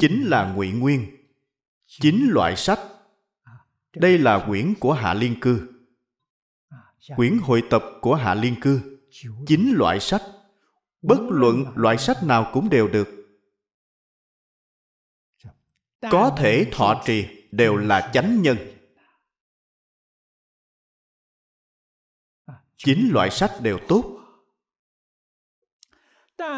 chính là ngụy nguyên. Chín loại sách. Đây là quyển của hạ liên cư quyển hội tập của hạ liên cư. Chín loại sách. Bất luận loại sách nào cũng đều được. Có thể thọ trì đều là chánh nhân. Chín loại sách đều tốt.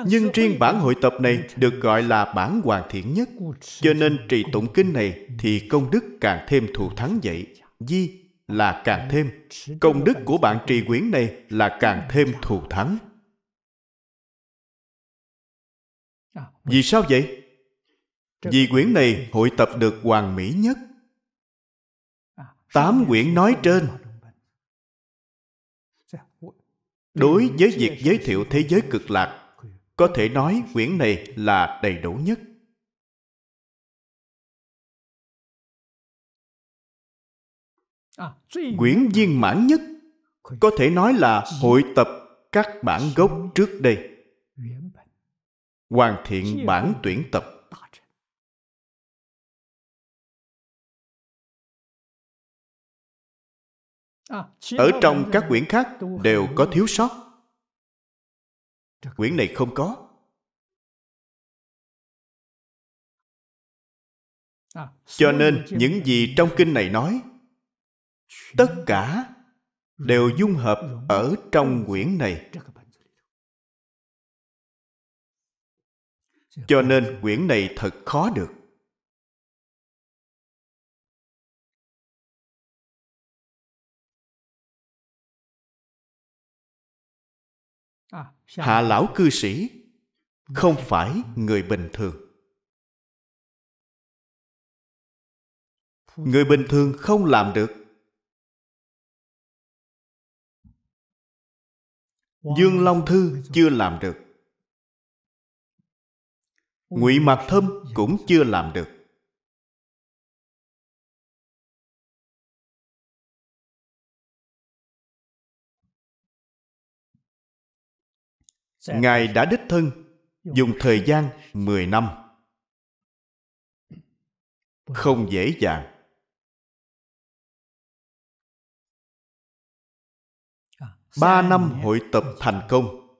Nhưng riêng bản hội tập này được gọi là bản hoàn thiện nhất. Cho nên trì tụng kinh này thì công đức càng thêm thù thắng vậy di là càng thêm. Công đức của bạn trì quyển này là càng thêm thù thắng. Vì sao vậy? Vì quyển này hội tập được hoàn mỹ nhất. Tám quyển nói trên. Đối với việc giới thiệu thế giới cực lạc, có thể nói quyển này là đầy đủ nhất. Quyển viên mãn nhất có thể nói là hội tập các bản gốc trước đây. Hoàn thiện bản tuyển tập. ở trong các quyển khác đều có thiếu sót. Quyển này không có. Cho nên những gì trong kinh này nói tất cả đều dung hợp ở trong quyển này. Cho nên quyển này thật khó được. Hạ lão cư sĩ không phải người bình thường. Người bình thường không làm được dương long thư chưa làm được. Ngụy mạc thâm cũng chưa làm được. Ngài đã đích thân dùng thời gian 10 năm. Không dễ dàng. Ba năm hội tập thành công.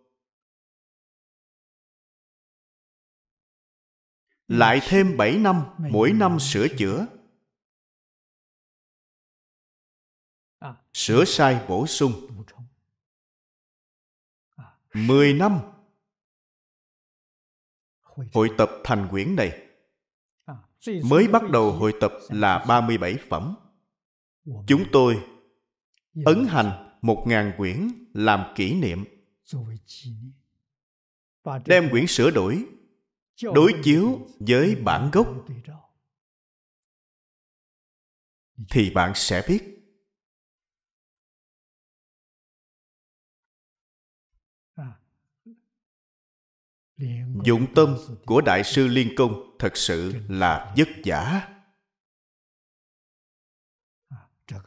Lại thêm 7 năm mỗi năm sửa chữa. Sửa sai bổ sung. 10 năm hội tập. thành quyển này. Mới bắt đầu hội tập là 37 phẩm. Chúng tôi ấn hành một ngàn quyển làm kỷ niệm. Đem quyển sửa đổi, đối chiếu với bản gốc. thì bạn sẽ biết. Dụng tâm của đại sư liên công thật sự là vất vả.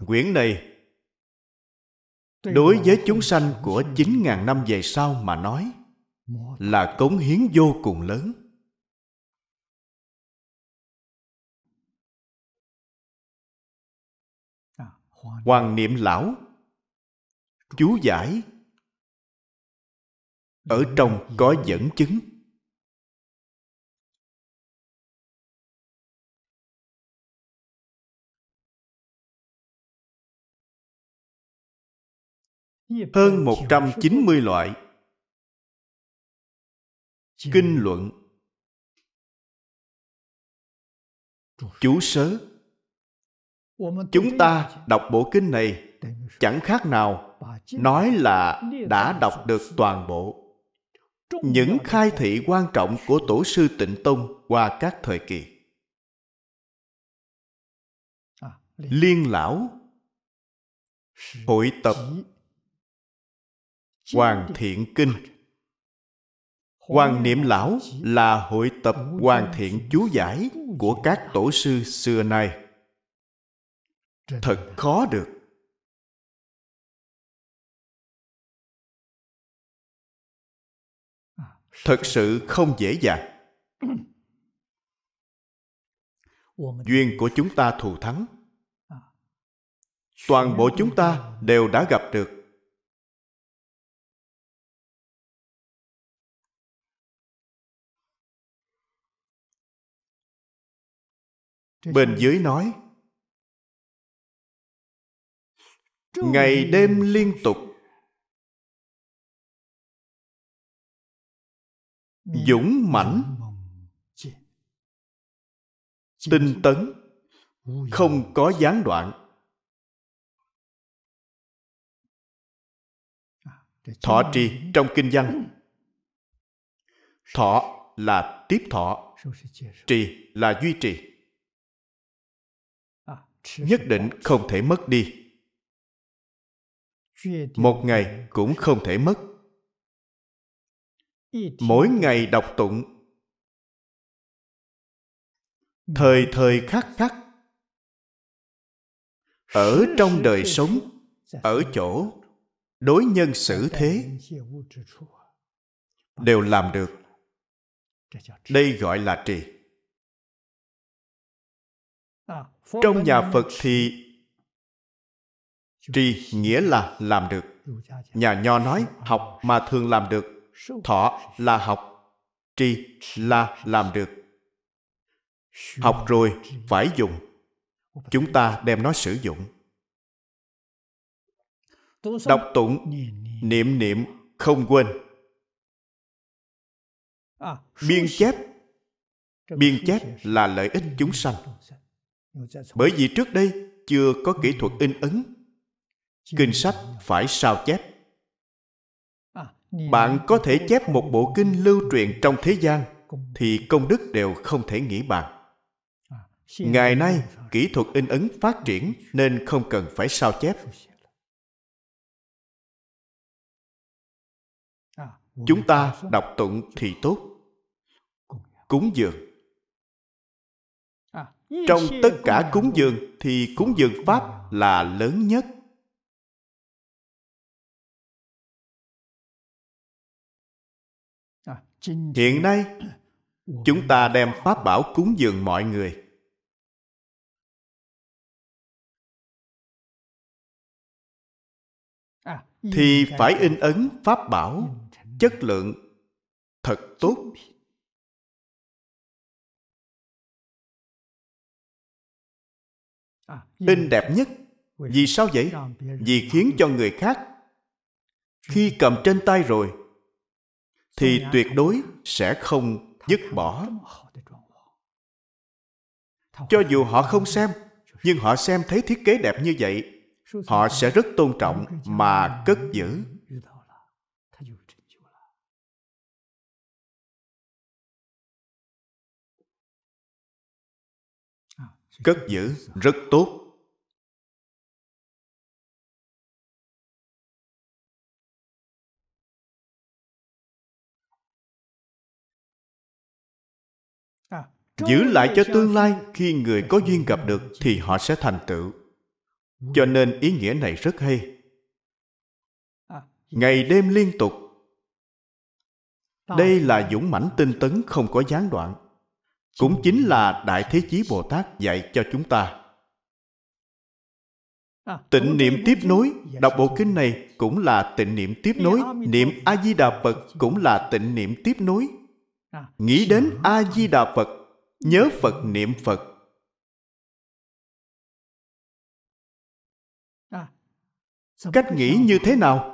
Quyển này đối với chúng sanh của 9.000 năm về sau mà nói là cống hiến vô cùng lớn. Hoàng niệm lão chú giải ở trong có dẫn chứng hơn 190 loại. Kinh luận. Chú sớ. Chúng ta đọc bộ kinh này chẳng khác nào nói là đã đọc được toàn bộ. Những khai thị quan trọng của tổ sư tịnh tông qua các thời kỳ. Liên lão. Hội tập Hoàng Thiện Kinh Hoàng Niệm Lão là hội tập hoàn thiện chú giải của các tổ sư xưa nay. Thật khó được. Thật sự *coughs* không dễ dàng. Duyên của chúng ta thù thắng. Toàn bộ chúng ta đều đã gặp được bên dưới nói ngày đêm liên tục dũng mãnh tinh tấn không có gián đoạn. Thọ trì trong kinh văn. Thọ là tiếp thọ trì là duy trì nhất định không thể mất đi. Một ngày cũng không thể mất. Mỗi ngày đọc tụng. Thời thời khắc khắc. Ở trong đời sống, ở chỗ, đối nhân xử thế, đều làm được. Đây gọi là trì trong nhà phật thì trì nghĩa là làm được. Nhà nho nói học mà thường làm được. Thọ là học trì là làm được. Học rồi phải dùng. Chúng ta đem nó sử dụng. Đọc tụng niệm niệm không quên. Biên chép. Biên chép là lợi ích chúng sanh bởi vì trước đây chưa có kỹ thuật in ấn. Kinh sách phải sao chép. Bạn có thể chép một bộ kinh lưu truyền trong thế gian thì công đức đều không thể nghĩ bàn. Ngày nay, kỹ thuật in ấn phát triển nên không cần phải sao chép. Chúng ta đọc tụng thì tốt. Cúng dường trong tất cả cúng dường thì cúng dường pháp là lớn nhất. Hiện nay, chúng ta đem pháp bảo cúng dường mọi người. Thì phải in ấn pháp bảo chất lượng thật tốt. In đẹp nhất. Vì sao vậy? Vì khiến cho người khác. Khi cầm trên tay rồi thì tuyệt đối sẽ không dứt bỏ. Cho dù họ không xem nhưng họ xem thấy thiết kế đẹp như vậy họ sẽ rất tôn trọng mà cất giữ cất giữ rất tốt. Giữ lại cho tương lai, khi người có duyên gặp được thì họ sẽ thành tựu. Cho nên ý nghĩa này rất hay. Ngày đêm liên tục. Đây là dũng mãnh tinh tấn, không có gián đoạn cũng chính là đại thế chí bồ tát dạy cho chúng ta. Tịnh niệm tiếp nối đọc bộ kinh này cũng là tịnh niệm tiếp nối niệm a di đà phật cũng là tịnh niệm tiếp nối. Nghĩ đến a di đà phật nhớ phật niệm phật. Cách nghĩ như thế nào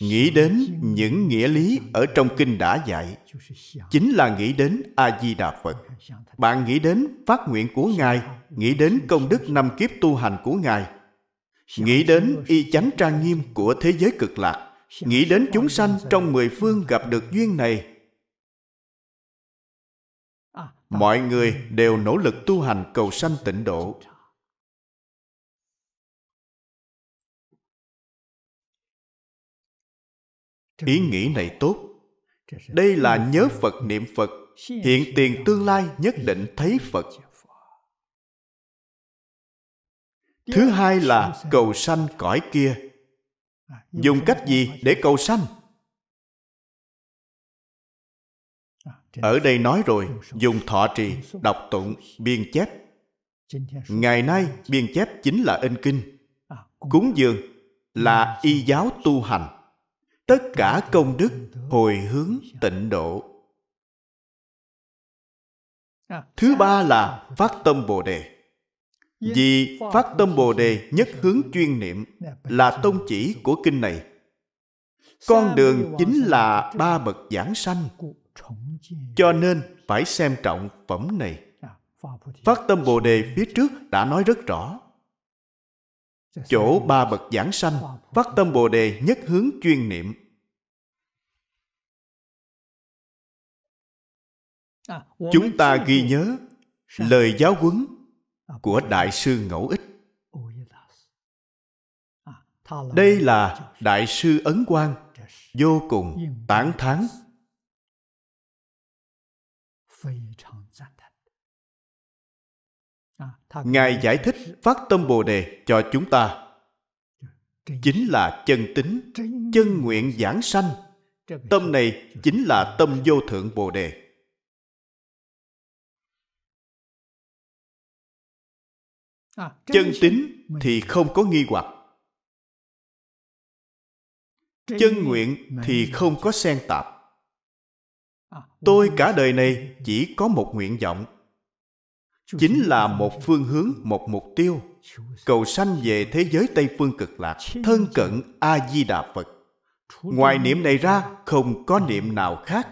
nghĩ đến những nghĩa lý ở trong kinh đã dạy, chính là nghĩ đến a di đà phật. Bạn nghĩ đến phát nguyện của ngài, nghĩ đến công đức năm kiếp tu hành của ngài, nghĩ đến y chánh trang nghiêm của thế giới cực lạc, nghĩ đến chúng sanh trong mười phương gặp được duyên này. Mọi người đều nỗ lực tu hành cầu sanh tịnh độ. Ý nghĩ này tốt đây là nhớ phật niệm phật hiện tiền tương lai nhất định thấy phật thứ hai là cầu sanh cõi kia dùng cách gì để cầu sanh ở đây nói rồi dùng thọ trì đọc tụng biên chép ngày nay biên chép chính là in kinh cúng dường là y giáo tu hành tất cả công đức hồi hướng tịnh độ. Thứ ba là phát tâm bồ đề. Vì phát tâm bồ đề nhất hướng chuyên niệm là tông chỉ của kinh này. Con đường chính là ba bậc giảng sanh. Cho nên phải xem trọng phẩm này. Phát tâm bồ đề phía trước đã nói rất rõ chỗ ba bậc giảng sanh, phát tâm bồ đề nhất hướng chuyên niệm. Chúng ta ghi nhớ lời giáo huấn của đại sư ngẫu ích. Đây là đại sư ấn quang, vô cùng tán thán. Ngài giải thích phát tâm bồ đề cho chúng ta. Chính là chân tính chân nguyện giảng sanh. Tâm này chính là tâm vô thượng bồ đề. Chân tính thì không có nghi hoặc. Chân nguyện thì không có xen tạp. Tôi cả đời này chỉ có một nguyện vọng chính là một phương hướng một mục tiêu. Cầu sanh về thế giới tây phương cực lạc thân cận a di đà phật ngoài niệm này ra không có niệm nào khác.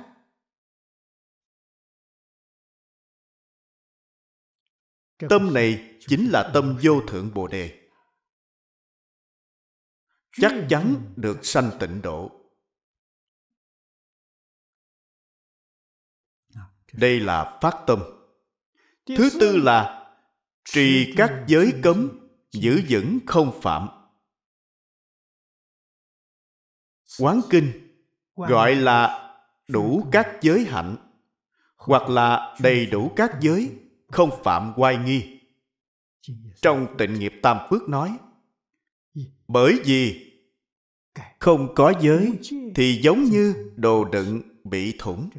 Tâm này chính là tâm vô thượng bồ đề. Chắc chắn được sanh tịnh độ. Đây là phát tâm thứ tư là trì các giới cấm, giữ vững không phạm. Quán kinh gọi là đủ các giới hạnh, hoặc là đầy đủ các giới không phạm oai nghi. Trong tịnh nghiệp tam phước nói, bởi vì không có giới thì giống như đồ đựng bị thủng.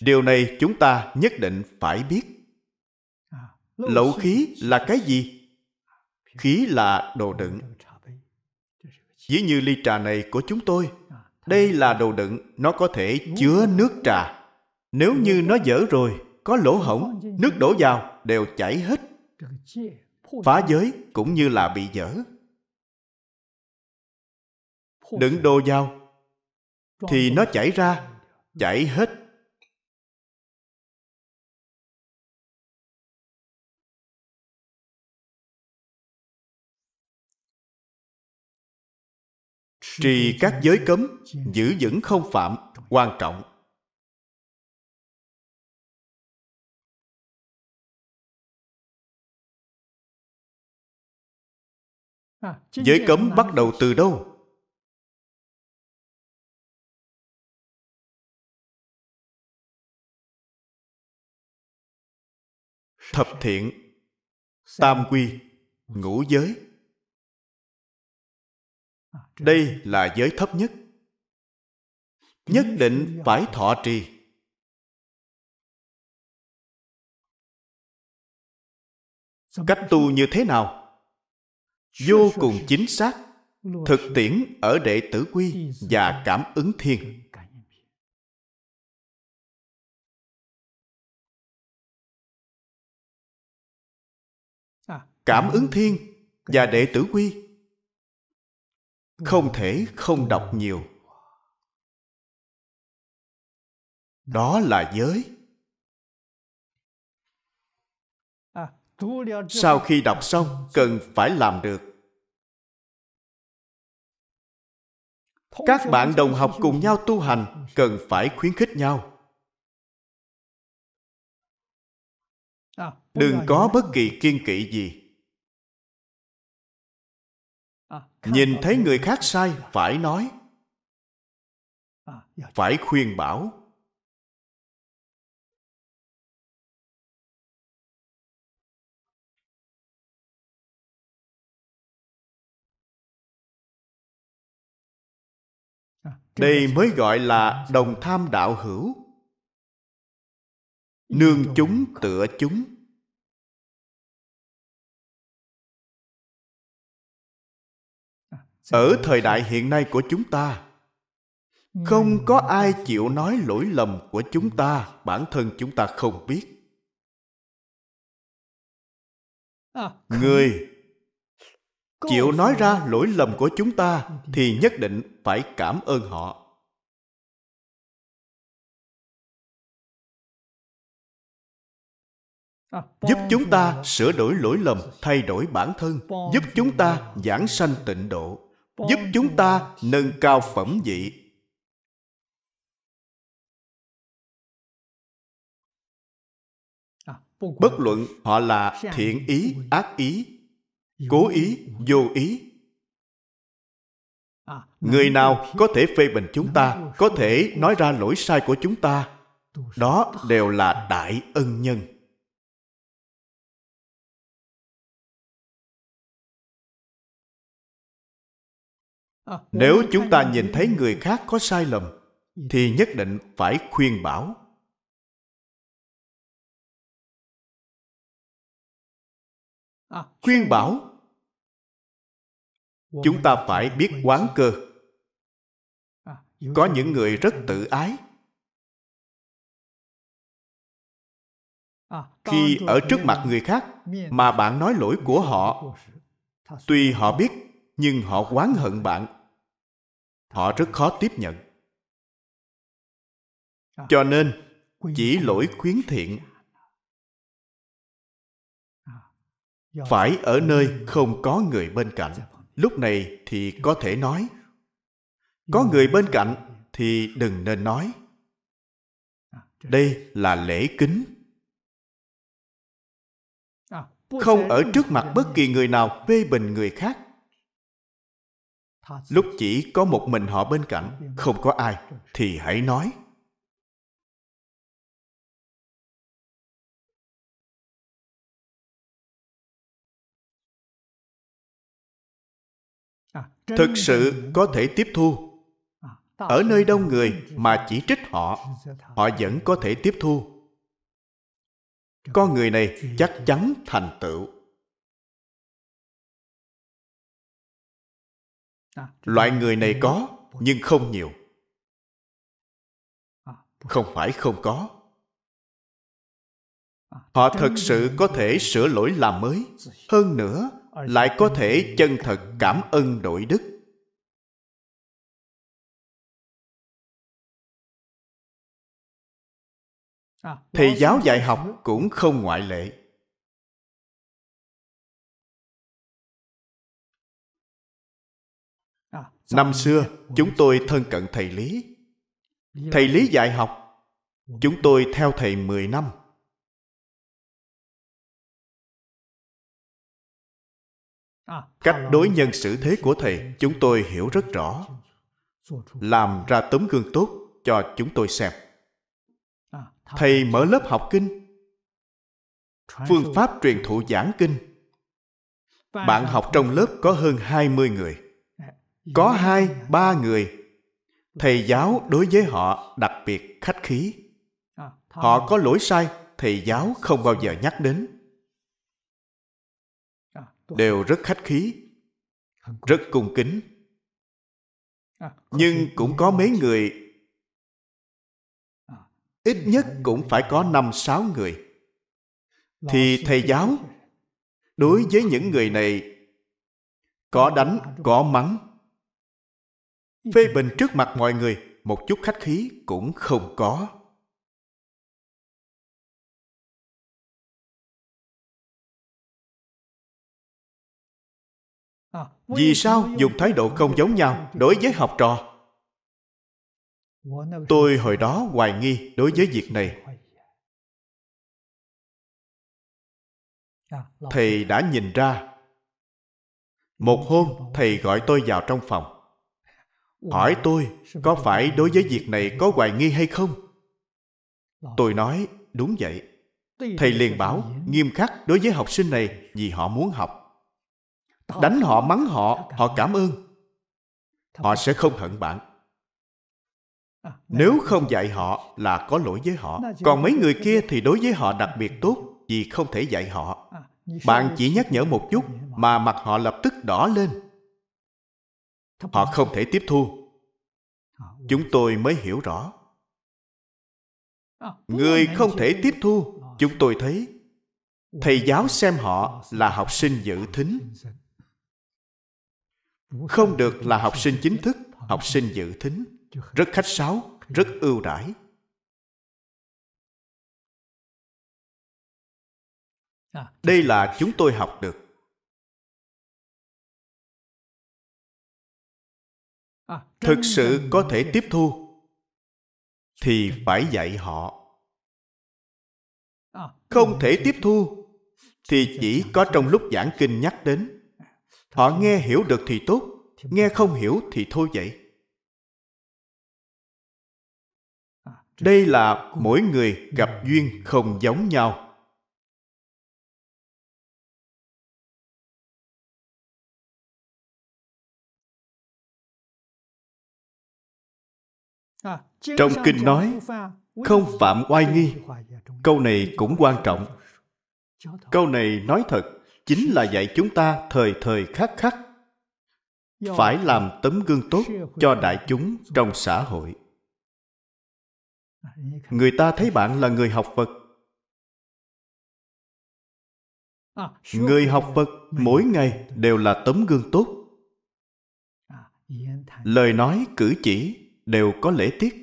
Điều này chúng ta nhất định phải biết lậu khí là cái gì? khí là đồ đựng. ví như ly trà này của chúng tôi đây là đồ đựng nó có thể chứa nước trà. Nếu như nó dở rồi có lỗ hổng nước đổ vào đều chảy hết. Phá giới cũng như là bị dở. Đựng đồ vào thì nó chảy ra chảy hết trì các giới cấm, giữ vững không phạm, quan trọng. Giới cấm bắt đầu từ đâu? Thập thiện, tam quy, ngũ giới đây là giới thấp nhất. Nhất định phải thọ trì. Cách tu như thế nào? Vô cùng chính xác thực tiễn ở đệ tử quy và cảm ứng thiên. Cảm ứng thiên và đệ tử quy không thể không đọc nhiều. Đó là giới. Sau khi đọc xong, cần phải làm được. Các bạn đồng học cùng nhau tu hành cần phải khuyến khích nhau. Đừng có bất kỳ kiên kỵ gì nhìn thấy người khác sai phải nói. Phải khuyên bảo. Đây mới gọi là đồng tham đạo hữu. Nương chúng tựa chúng ở thời đại hiện nay của chúng ta không có ai chịu nói lỗi lầm của chúng ta bản thân chúng ta không biết. Người chịu nói ra lỗi lầm của chúng ta thì nhất định phải cảm ơn họ. Giúp chúng ta sửa đổi lỗi lầm thay đổi bản thân. Giúp chúng ta giảng sanh tịnh độ giúp chúng ta nâng cao phẩm vị. Bất luận họ là thiện ý ác ý cố ý vô ý. Người nào có thể phê bình chúng ta có thể nói ra lỗi sai của chúng ta. đó đều là đại ân nhân nếu chúng ta nhìn thấy người khác có sai lầm thì nhất định phải khuyên bảo. Khuyên bảo. Chúng ta phải biết quán cơ. Có những người rất tự ái. Khi ở trước mặt người khác mà bạn nói lỗi của họ tuy họ biết nhưng họ oán hận bạn. Họ rất khó tiếp nhận. Cho nên chỉ lỗi khuyến thiện. Phải ở nơi không có người bên cạnh. Lúc này thì có thể nói. Có người bên cạnh thì đừng nên nói. Đây là lễ kính. Không ở trước mặt bất kỳ người nào phê bình người khác lúc chỉ có một mình họ bên cạnh không có ai thì hãy nói. Thực sự có thể tiếp thu. Ở nơi đông người mà chỉ trích họ họ vẫn có thể tiếp thu. Con người này chắc chắn thành tựu loại người này có, nhưng không nhiều. Không phải không có. Họ thật sự có thể sửa lỗi làm mới. Hơn nữa, lại có thể chân thật cảm ơn đội đức. Thầy giáo dạy học cũng không ngoại lệ. Năm xưa, chúng tôi thân cận thầy lý. Thầy lý dạy học. Chúng tôi theo thầy 10 năm. Cách đối nhân xử thế của thầy, chúng tôi hiểu rất rõ. Làm ra tấm gương tốt cho chúng tôi xem. Thầy mở lớp học kinh. Phương pháp truyền thụ giảng kinh. Bạn học trong lớp có hơn 20 người có hai ba người. Thầy giáo đối với họ đặc biệt khách khí. Họ có lỗi sai thầy giáo không bao giờ nhắc đến. Đều rất khách khí rất cung kính. Nhưng cũng có mấy người. Ít nhất cũng phải có năm sáu người. Thì thầy giáo đối với những người này có đánh có mắng phê bình trước mặt mọi người một chút khách khí cũng không có. Vì sao dùng thái độ không giống nhau đối với học trò? Tôi hồi đó hoài nghi đối với việc này. Thầy đã nhìn ra. Một hôm thầy gọi tôi vào trong phòng hỏi tôi có phải đối với việc này có hoài nghi hay không? Tôi nói đúng vậy. Thầy liền bảo nghiêm khắc đối với học sinh này vì họ muốn học. Đánh họ mắng họ họ cảm ơn. Họ sẽ không hận bạn. Nếu không dạy họ là có lỗi với họ. Còn mấy người kia thì đối với họ đặc biệt tốt vì không thể dạy họ. Bạn chỉ nhắc nhở một chút mà mặt họ lập tức đỏ lên họ không thể tiếp thu. Chúng tôi mới hiểu rõ. Người không thể tiếp thu. Chúng tôi thấy. Thầy giáo xem họ là học sinh dự thính. không được là học sinh chính thức học sinh dự thính. Rất khách sáo rất ưu đãi. Đây là chúng tôi học được thực sự có thể tiếp thu thì phải dạy họ. Không thể tiếp thu thì chỉ có trong lúc giảng kinh nhắc đến. Họ nghe hiểu được thì tốt nghe không hiểu thì thôi vậy. Đây là mỗi người gặp duyên không giống nhau trong kinh nói không phạm oai nghi. Câu này cũng quan trọng. Câu này nói thật chính là dạy chúng ta thời thời khắc khắc phải làm tấm gương tốt cho đại chúng trong xã hội. Người ta thấy bạn là người học phật. Người học phật mỗi ngày đều là tấm gương tốt. Lời nói cử chỉ đều có lễ tiết.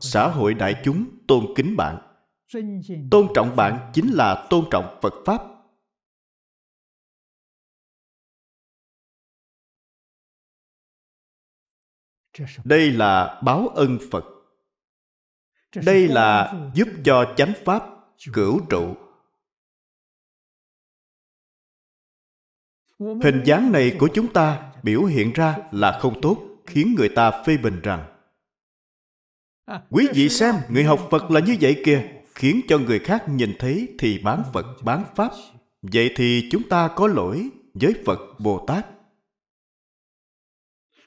Xã hội đại chúng tôn kính bạn. Tôn trọng bạn chính là tôn trọng phật pháp. Đây là báo ân phật. Đây là giúp cho chánh pháp cửu trụ. Hình dáng này của chúng ta biểu hiện ra là không tốt, khiến người ta phê bình rằng, quý vị xem, người học phật là như vậy kìa, khiến cho người khác nhìn thấy thì bán phật, bán pháp. Vậy thì chúng ta có lỗi với phật bồ tát.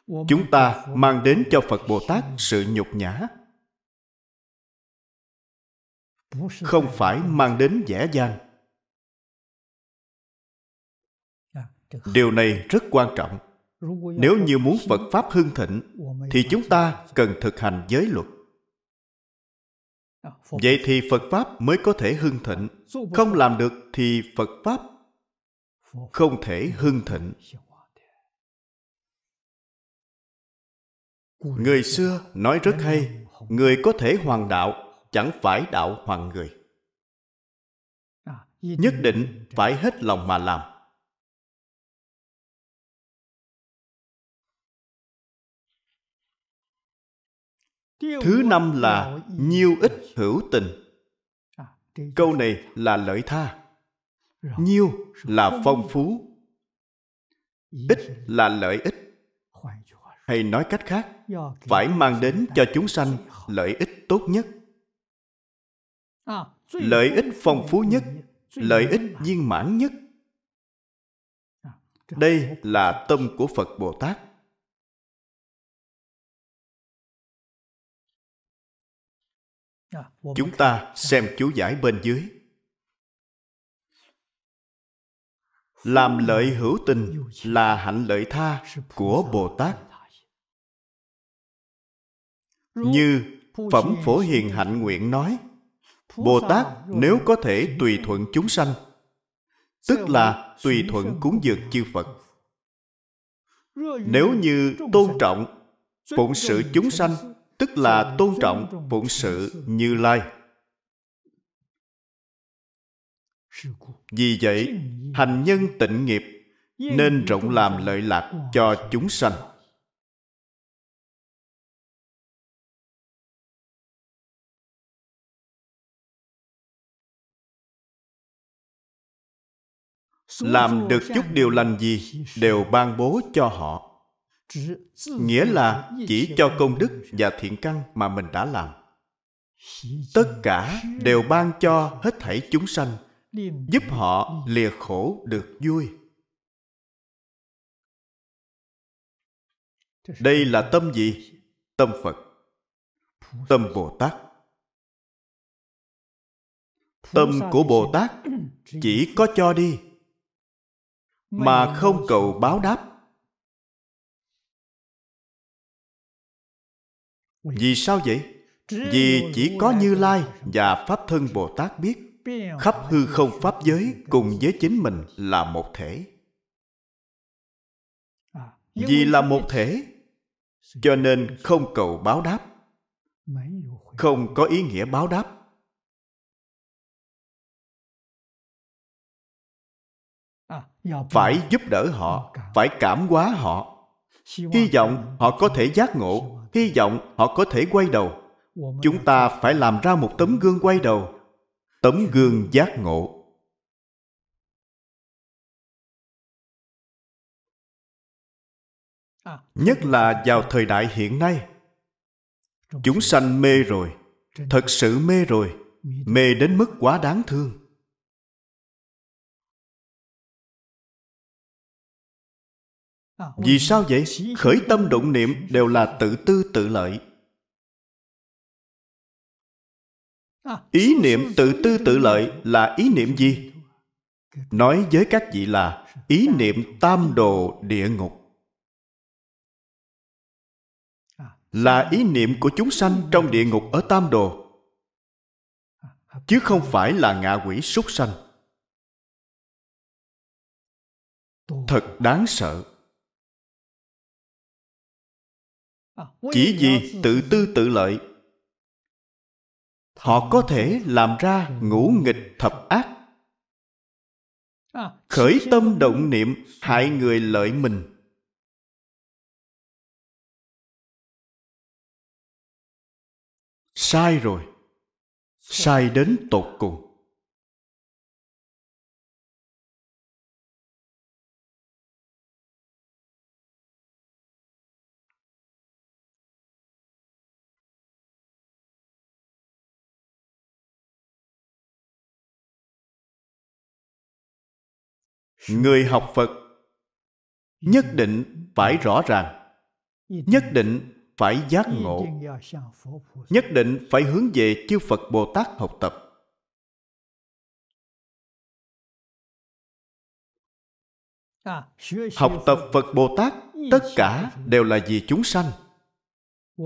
Chúng ta mang đến cho phật bồ tát sự nhục nhã. Không phải mang đến vẻ dàng điều này rất quan trọng. Nếu như muốn phật pháp hưng thịnh, thì chúng ta cần thực hành giới luật. Vậy thì phật pháp mới có thể hưng thịnh. Không làm được thì phật pháp không thể hưng thịnh. Người xưa nói rất hay, người có thể hoàng đạo, chẳng phải đạo hoàng người. Nhất định phải hết lòng mà làm. Thứ năm là nhiêu ích hữu tình. Câu này là lợi tha. Nhiêu là phong phú ích là lợi ích. Hay nói cách khác phải mang đến cho chúng sanh lợi ích tốt nhất. Lợi ích phong phú nhất lợi ích viên mãn nhất. Đây là tâm của phật bồ tát chúng ta xem chú giải bên dưới. Làm lợi hữu tình là hạnh lợi tha của bồ tát. Như phẩm phổ hiền hạnh nguyện nói bồ tát nếu có thể tùy thuận chúng sanh tức là tùy thuận cúng dường chư phật. Nếu như tôn trọng phụng sự chúng sanh tức là tôn trọng phụng sự như lai. Vì vậy, hành nhân tịnh nghiệp nên rộng làm lợi lạc cho chúng sanh. Làm được chút điều lành gì đều ban bố cho họ nghĩa là chỉ cho công đức và thiện căn mà mình đã làm. Tất cả đều ban cho hết thảy chúng sanh, giúp họ lìa khổ được vui. Đây là tâm gì? Tâm phật, tâm bồ tát. Tâm của bồ tát chỉ có cho đi, mà không cầu báo đáp. Vì sao vậy? Vì chỉ có như lai và pháp thân bồ tát biết. Khắp hư không pháp giới cùng với chính mình là một thể. Vì là một thể cho nên không cầu báo đáp. Không có ý nghĩa báo đáp. Phải giúp đỡ họ phải cảm hóa họ. Hy vọng họ có thể giác ngộ hy vọng họ có thể quay đầu. Chúng ta phải làm ra một tấm gương quay đầu, tấm gương giác ngộ. Nhất là vào thời đại hiện nay. Chúng sanh mê rồi, thật sự mê rồi, mê đến mức quá đáng thương. Vì sao vậy? khởi tâm động niệm đều là tự tư tự lợi. Ý niệm tự tư tự lợi là ý niệm gì? Nói với các vị là ý niệm tam đồ địa ngục. Là ý niệm của chúng sanh trong địa ngục ở tam đồ. Chứ không phải là ngạ quỷ súc sanh. Thật đáng sợ chỉ vì tự tư tự lợi. Họ có thể làm ra ngũ nghịch thập ác. Khởi tâm động niệm hại người lợi mình. Sai rồi. Sai đến tột cùng người học phật nhất định phải rõ ràng, nhất định phải giác ngộ, nhất định phải hướng về chư phật bồ tát học tập. Học tập phật bồ tát, tất cả đều là vì chúng sanh.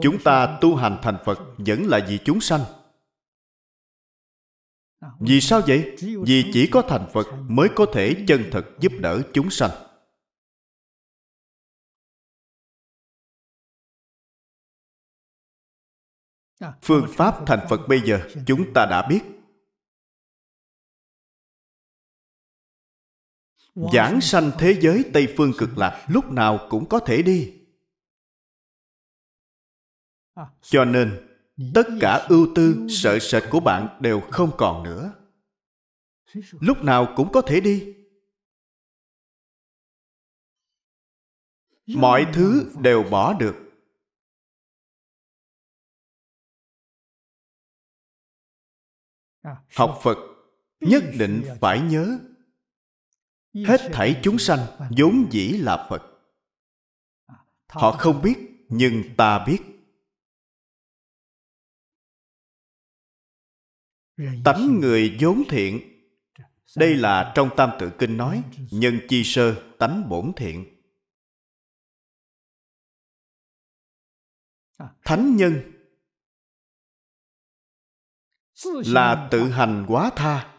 Chúng ta tu hành thành phật vẫn là vì chúng sanh vì sao vậy? vì chỉ có thành phật mới có thể chân thật giúp đỡ chúng sanh. Phương pháp thành phật bây giờ chúng ta đã biết. Giảng sanh thế giới tây phương cực lạc lúc nào cũng có thể đi. Cho nên tất cả ưu tư sợ sệt của bạn đều không còn nữa. Lúc nào cũng có thể đi. Mọi thứ đều bỏ được. Học phật nhất định phải nhớ. hết thảy chúng sanh vốn dĩ là phật. Họ không biết nhưng ta biết tánh người vốn thiện. Đây là trong tam tự kinh nói nhân chi sơ tánh bổn thiện. Thánh nhân là tự hành quá tha.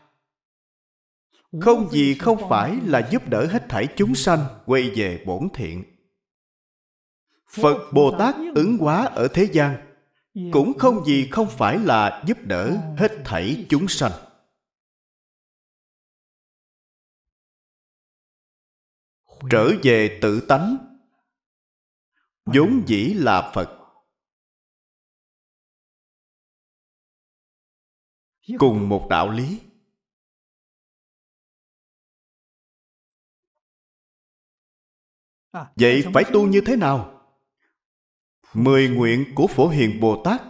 Không gì không phải là giúp đỡ hết thảy chúng sanh quay về bổn thiện. Phật bồ tát ứng hóa ở thế gian cũng không gì không phải là giúp đỡ hết thảy chúng sanh. Trở về tự tánh. Vốn dĩ là phật. Cùng một đạo lý. Vậy phải tu như thế nào mười nguyện của phổ hiền bồ tát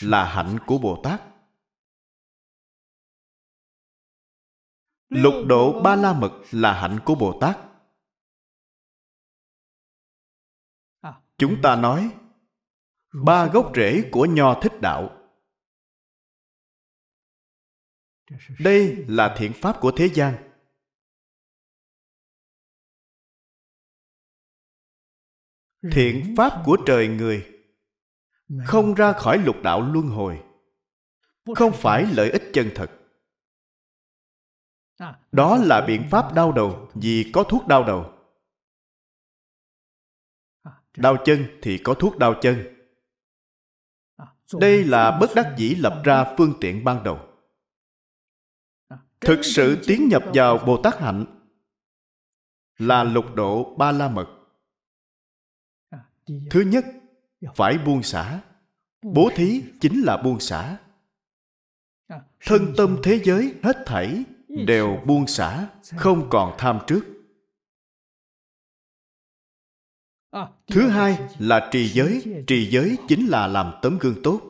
là hạnh của bồ tát. Lục độ ba la mật là hạnh của bồ tát. Chúng ta nói, ba gốc rễ của nho thích đạo. Đây là thiện pháp của thế gian. Thiện pháp của trời người. Không ra khỏi lục đạo luân hồi. Không phải lợi ích chân thật. Đó là biện pháp đau đầu vì có thuốc đau đầu. Đau chân thì có thuốc đau chân. Đây là bất đắc dĩ lập ra phương tiện ban đầu. Thực sự tiến nhập vào bồ tát hạnh là lục độ ba la mật thứ nhất phải buông xả. Bố thí chính là buông xả. Thân tâm thế giới hết thảy đều buông xả không còn tham trước. Thứ hai là trì giới. trì giới chính là làm tấm gương tốt.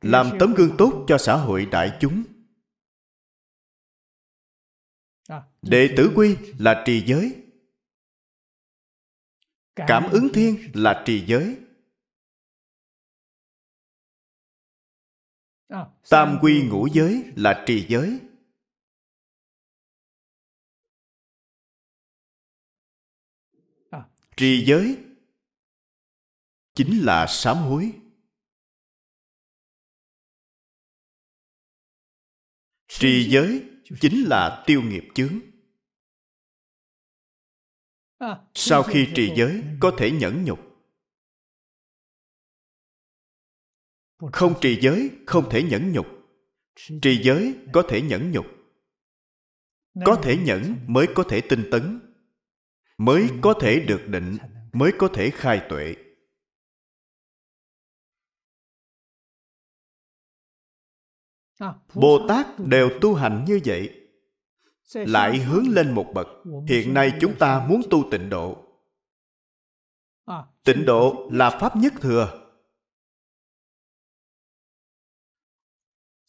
Làm tấm gương tốt cho xã hội đại chúng. Đệ tử quy là trì giới cảm ứng thiên là trì giới. Tam quy ngũ giới là trì giới. Trì giới chính là sám hối. Trì giới chính là tiêu nghiệp chướng sau *laughs* khi trì giới có thể nhẫn nhục. Không trì giới không thể nhẫn nhục. Trì giới có thể nhẫn nhục. Có thể nhẫn mới có thể tinh tấn. Mới có thể được định mới có thể khai tuệ. Bồ tát đều tu hành như vậy lại hướng lên một bậc. hiện nay chúng ta muốn tu tịnh độ. Tịnh độ là pháp nhất thừa.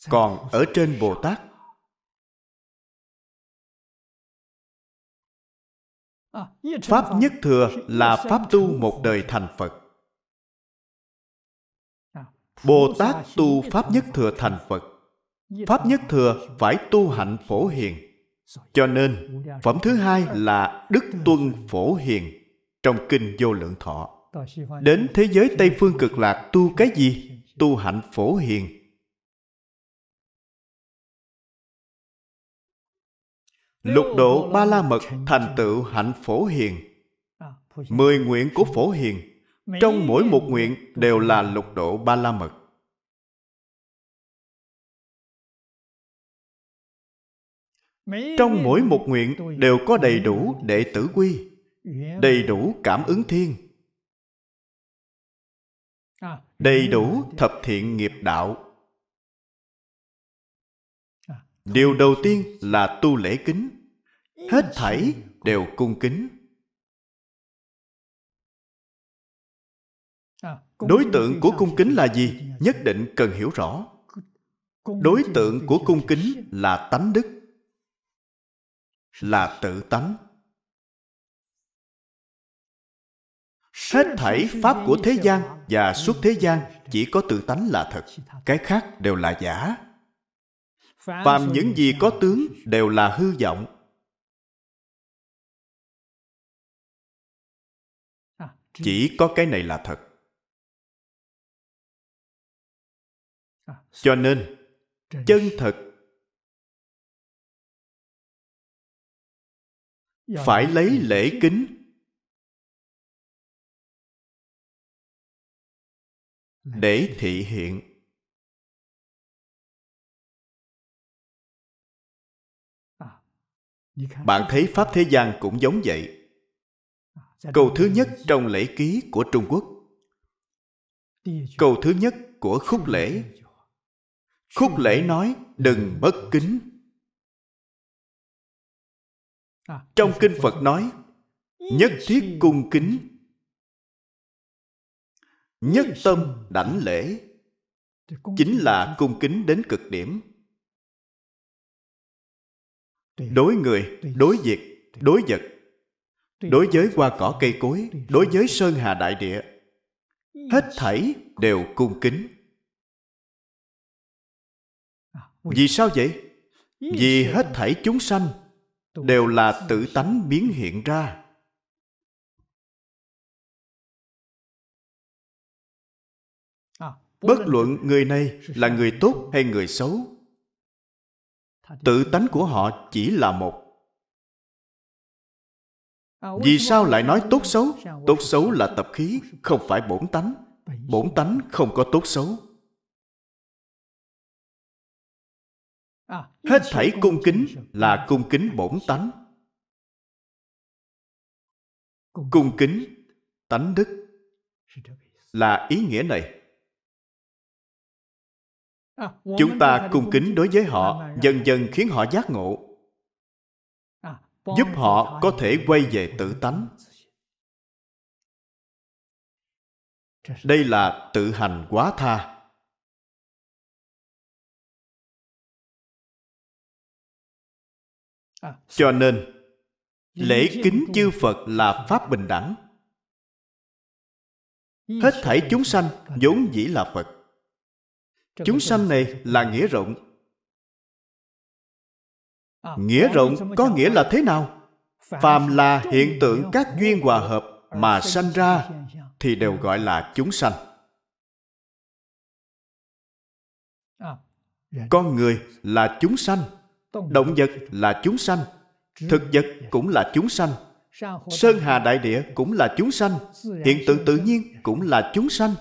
Còn ở trên bồ tát. Pháp nhất thừa là pháp tu một đời thành phật. Bồ tát tu pháp nhất thừa thành phật. Pháp nhất thừa phải tu hạnh phổ hiền cho nên phẩm thứ hai là đức tuân phổ hiền trong kinh vô lượng thọ. Đến thế giới tây phương cực lạc tu cái gì? tu hạnh phổ hiền. Lục độ ba la mật thành tựu hạnh phổ hiền. Mười nguyện của phổ hiền. Trong mỗi một nguyện đều là lục độ ba la mật trong mỗi một nguyện đều có đầy đủ đệ tử quy đầy đủ cảm ứng thiên. Đầy đủ thập thiện nghiệp đạo. Điều đầu tiên là tu lễ kính. hết thảy đều cung kính. Đối tượng của cung kính là gì? Nhất định cần hiểu rõ. Đối tượng của cung kính là tánh đức là tự tánh. Hết thảy pháp của thế gian và suốt thế gian chỉ có tự tánh là thật, cái khác đều là giả. Phàm những gì có tướng đều là hư vọng. Chỉ có cái này là thật. Cho nên, chân thật phải lấy lễ kính. Để thị hiện. Bạn thấy pháp thế gian cũng giống vậy. Câu thứ nhất trong lễ ký của trung quốc. Câu thứ nhất của khúc lễ. Khúc lễ nói đừng bất kính À. trong kinh phật nói, nhất thiết cung kính, nhất tâm đảnh lễ, chính là cung kính đến cực điểm. Đối người, đối việc, đối vật, đối với hoa cỏ cây cối, đối với sơn hà đại địa, hết thảy đều cung kính. Vì sao vậy? Vì hết thảy chúng sanh đều là tự tánh biến hiện ra. Bất luận người này là người tốt hay người xấu tự tánh của họ chỉ là một. Vì sao lại nói tốt xấu? tốt xấu là tập khí không phải bổn tánh. bổn tánh không có tốt xấu hết thảy cung kính là cung kính bổn tánh. Cung kính tánh đức là ý nghĩa này. Chúng ta cung kính đối với họ, dần dần khiến họ giác ngộ, giúp họ có thể quay về tự tánh. Đây là tự hành quá tha. Cho nên lễ kính chư phật là pháp bình đẳng. Hết thảy chúng sanh vốn dĩ là phật. Chúng sanh này là nghĩa rộng. Nghĩa rộng có nghĩa là thế nào? Phàm là hiện tượng các duyên hòa hợp mà sanh ra thì đều gọi là chúng sanh. Con người là chúng sanh động vật là chúng sanh thực vật cũng là chúng sanh sơn hà đại địa cũng là chúng sanh hiện tượng tự nhiên cũng là chúng sanh.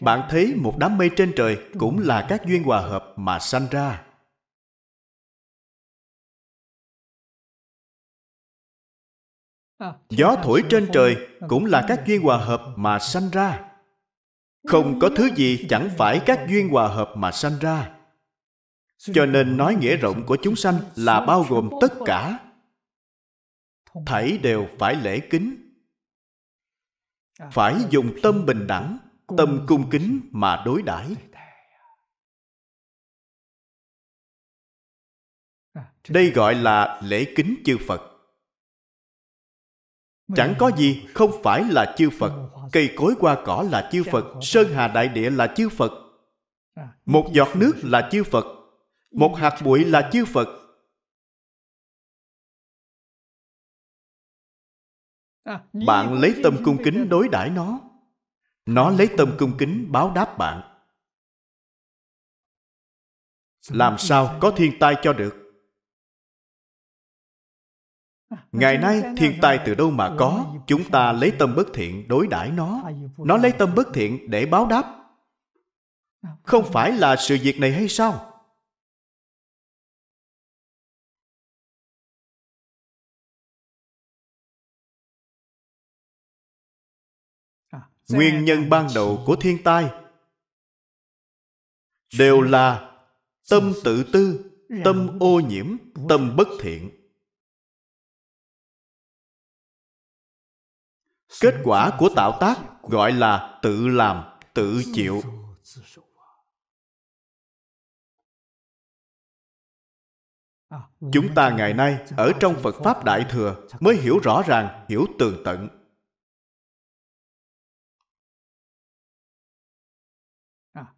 Bạn thấy một đám mây trên trời cũng là các duyên hòa hợp mà sanh ra. Gió thổi trên trời cũng là các duyên hòa hợp mà sanh ra. Không có thứ gì chẳng phải các duyên hòa hợp mà sanh ra cho nên nói nghĩa rộng của chúng sanh là bao gồm tất cả. thảy đều phải lễ kính. Phải dùng tâm bình đẳng tâm cung kính mà đối đãi. Đây gọi là lễ kính chư phật. Chẳng có gì không phải là chư phật. cây cối hoa cỏ là chư phật sơn hà đại địa là chư phật. Một giọt nước là chư phật một hạt bụi là chư phật. Bạn lấy tâm cung kính đối đãi nó. Nó lấy tâm cung kính báo đáp bạn. Làm sao có thiên tai cho được? Ngày nay thiên tai từ đâu mà có? Chúng ta lấy tâm bất thiện đối đãi nó. Nó lấy tâm bất thiện để báo đáp. Không phải là sự việc này hay sao? Nguyên nhân ban đầu của thiên tai đều là tâm tự tư tâm ô nhiễm tâm bất thiện. Kết quả của tạo tác gọi là tự làm tự chịu. chúng ta ngày nay ở trong phật pháp đại thừa mới hiểu rõ ràng hiểu tường tận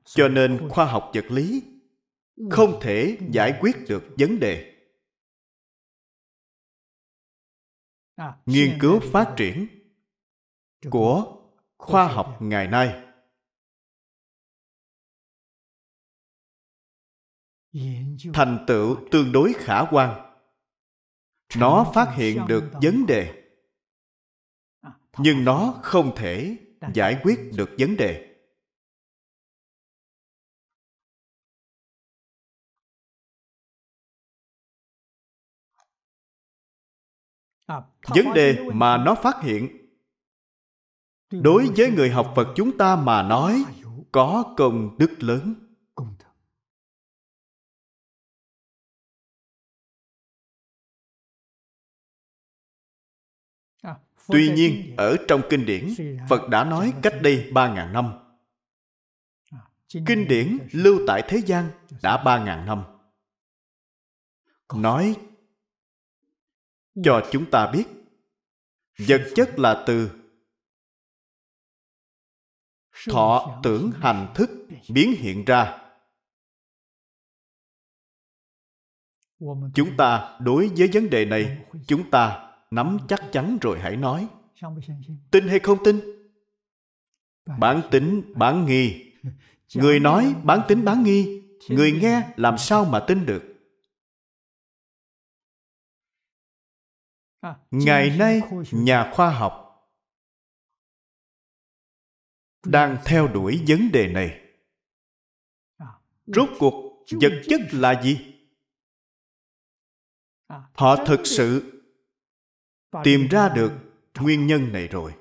cho nên khoa học vật lý không thể giải quyết được vấn đề. Nghiên cứu phát triển của khoa học ngày nay. Thành tựu tương đối khả quan. Nó phát hiện được vấn đề. Nhưng nó không thể giải quyết được vấn đề vấn đề mà nó phát hiện. Đối với người học phật chúng ta mà nói có công đức lớn. Tuy nhiên ở trong kinh điển phật đã nói cách đây ba ngàn năm. Kinh điển lưu tại thế gian đã ba ngàn năm. Nói cho chúng ta biết. Vật chất là từ. Thọ tưởng hành thức biến hiện ra. Chúng ta đối với vấn đề này, chúng ta nắm chắc chắn rồi hãy nói. Tin hay không tin? Bản tính bản nghi. Người nói bản tính bán nghi, người nghe làm sao mà tin được? Ngày nay, nhà khoa học đang theo đuổi vấn đề này. Rốt cuộc, vật chất là gì? Họ thực sự tìm ra được nguyên nhân này rồi.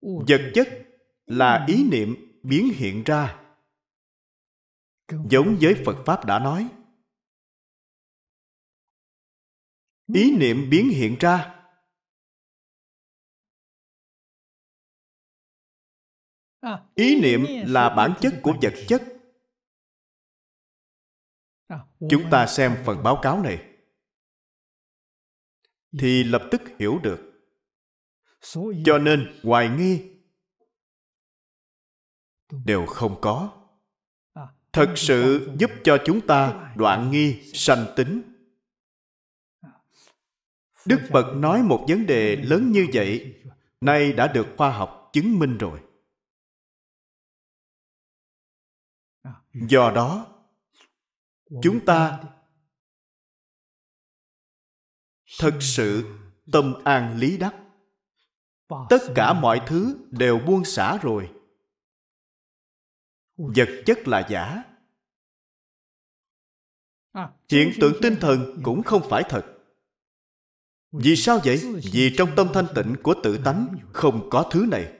Vật chất là ý niệm biến hiện ra, giống với phật pháp đã nói. Ý niệm biến hiện ra. Ý niệm là bản chất của vật chất. Chúng ta xem phần báo cáo này. Thì lập tức hiểu được. Cho nên hoài nghi. Đều không có. Thật sự giúp cho chúng ta đoạn nghi sanh tính đức phật nói một vấn đề lớn như vậy, nay đã được khoa học chứng minh rồi. Do đó, chúng ta thật sự tâm an lý đắc. Tất cả mọi thứ đều buông xả rồi. Vật chất là giả. Hiện tượng tinh thần cũng không phải thật vì sao vậy? Vì trong tâm thanh tịnh của tự tánh không có thứ này.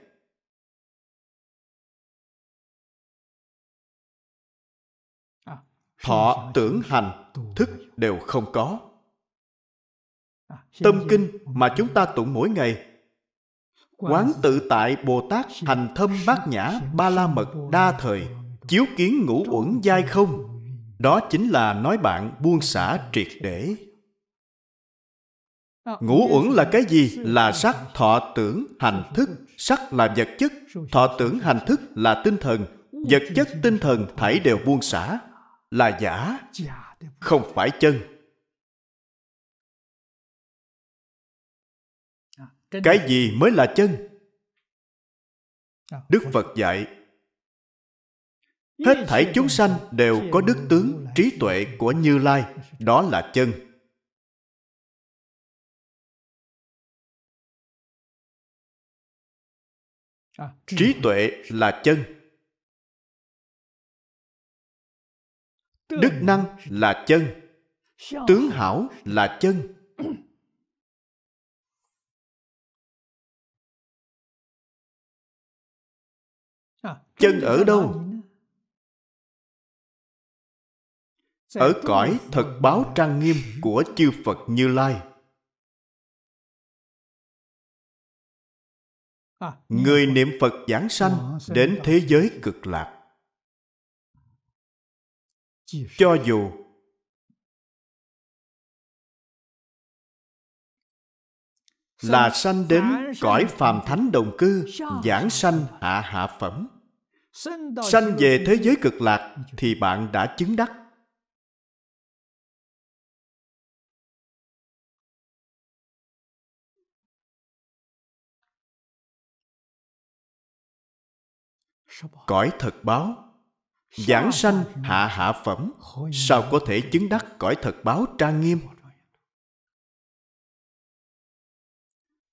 Thọ, tưởng, hành, thức đều không có. Tâm kinh mà chúng ta tụng mỗi ngày. Quán tự tại bồ tát hành thâm bát nhã ba la mật đa thời, chiếu kiến ngũ uẩn giai không? Đó chính là nói bạn buông xả triệt để ngũ uẩn là cái gì? là sắc thọ tưởng hành thức. Sắc là vật chất thọ tưởng hành thức là tinh thần. Vật chất tinh thần thảy đều buông xả là giả không phải chân. Cái gì mới là chân? Đức phật dạy hết thảy chúng sanh đều có đức tướng trí tuệ của như lai đó là chân trí tuệ là chân. Đức năng là chân. Tướng hảo là chân. Chân ở đâu? Ở cõi thật báo trang nghiêm của chư phật như lai. Người niệm phật giảng sanh đến thế giới cực lạc. Cho dù là sanh đến cõi phàm thánh đồng cư giảng sanh hạ hạ phẩm. Sanh về thế giới cực lạc. thì bạn đã chứng đắc cõi thật báo. Giảng sanh hạ hạ phẩm. Sao có thể chứng đắc cõi thật báo trang nghiêm?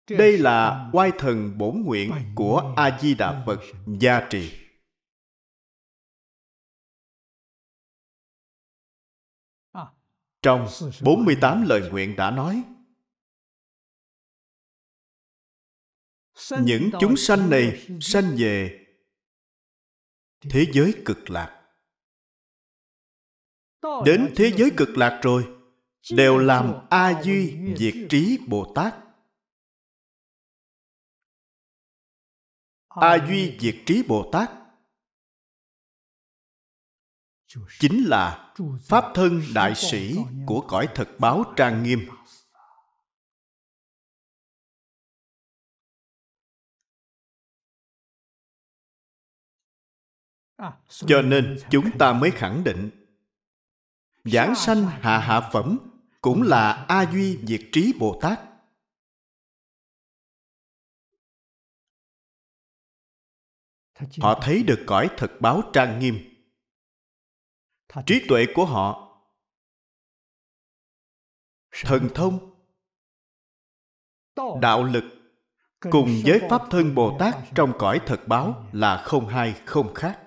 Đây là oai thần bổn nguyện của a di đà phật gia trì. Trong 48 lời nguyện đã nói, những chúng sanh này sanh về thế giới cực lạc. Đến thế giới cực lạc rồi, đều làm a duy diệt trí bồ tát. A duy diệt trí bồ tát chính là pháp thân đại sĩ của cõi thật báo trang nghiêm. Cho nên chúng ta mới khẳng định giảng sanh hạ hạ phẩm cũng là a duy diệt trí bồ tát. Họ thấy được cõi thật báo trang nghiêm. Trí tuệ của họ thần thông đạo lực cùng với pháp thân bồ tát trong cõi thật báo là không hai không khác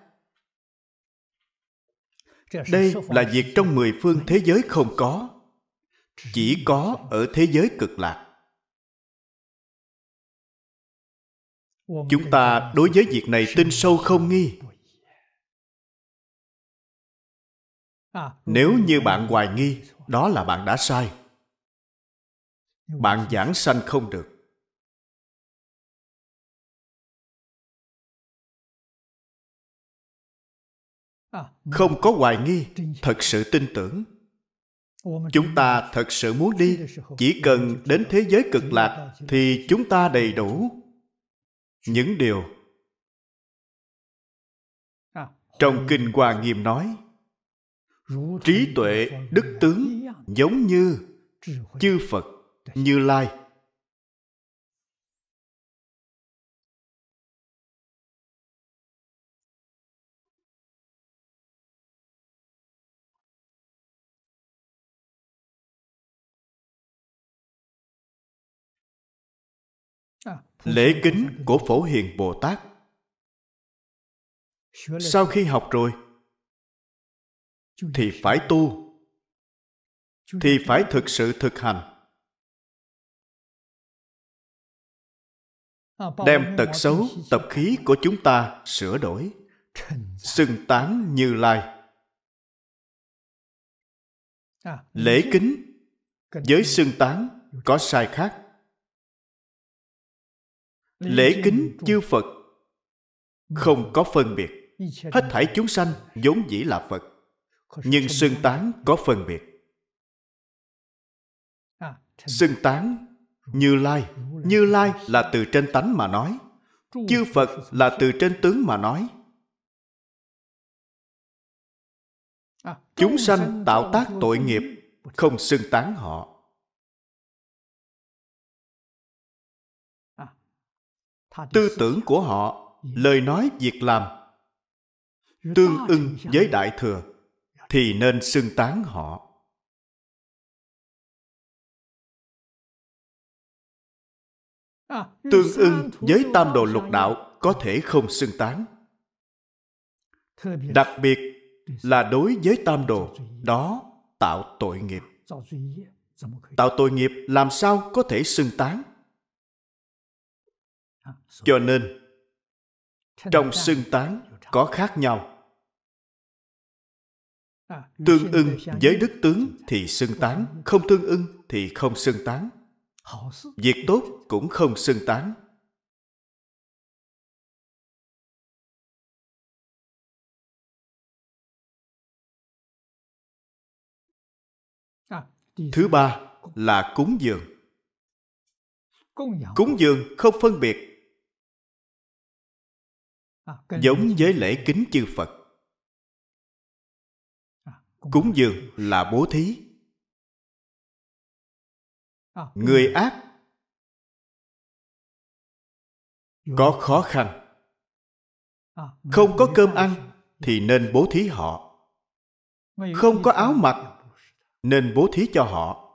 đây là việc trong mười phương thế giới không có chỉ có ở thế giới cực lạc. Chúng ta đối với việc này tin sâu không nghi? nếu như bạn hoài nghi đó là bạn đã sai. Bạn giảng sanh không được không có hoài nghi, thật sự tin tưởng. Chúng ta thật sự muốn đi. Chỉ cần đến thế giới cực lạc thì chúng ta đầy đủ. Những điều trong kinh hoa nghiêm nói, trí tuệ đức tướng giống như chư phật, như lai. Lễ kính của phổ hiền bồ tát. Sau khi học rồi, thì phải tu, thì phải thực sự thực hành. Đem tật xấu, tập khí của chúng ta sửa đổi, xưng tán như lai. Lễ kính với xưng tán có sai khác lễ kính chư phật không có phân biệt. Hết thảy chúng sanh vốn dĩ là phật nhưng xưng tán có phân biệt. Xưng tán như lai. Như lai là từ trên tánh mà nói. Chư phật là từ trên tướng mà nói. Chúng sanh tạo tác tội nghiệp không xưng tán họ tư tưởng của họ lời nói việc làm. Tương ưng với đại thừa thì nên xưng tán họ. Tương ưng với tam đồ lục đạo có thể không xưng tán. Đặc biệt là đối với tam đồ đó tạo tội nghiệp. Tạo tội nghiệp làm sao có thể xưng tán cho nên trong xưng tán có khác nhau. Tương ưng với đức tướng thì xưng tán không tương ưng thì không xưng tán. Việc tốt cũng không xưng tán. Thứ ba là cúng dường. Cúng dường không phân biệt giống với lễ kính chư phật. Cúng dường là bố thí. Người ác có khó khăn. Không có cơm ăn thì nên bố thí họ. Không có áo mặc nên bố thí cho họ.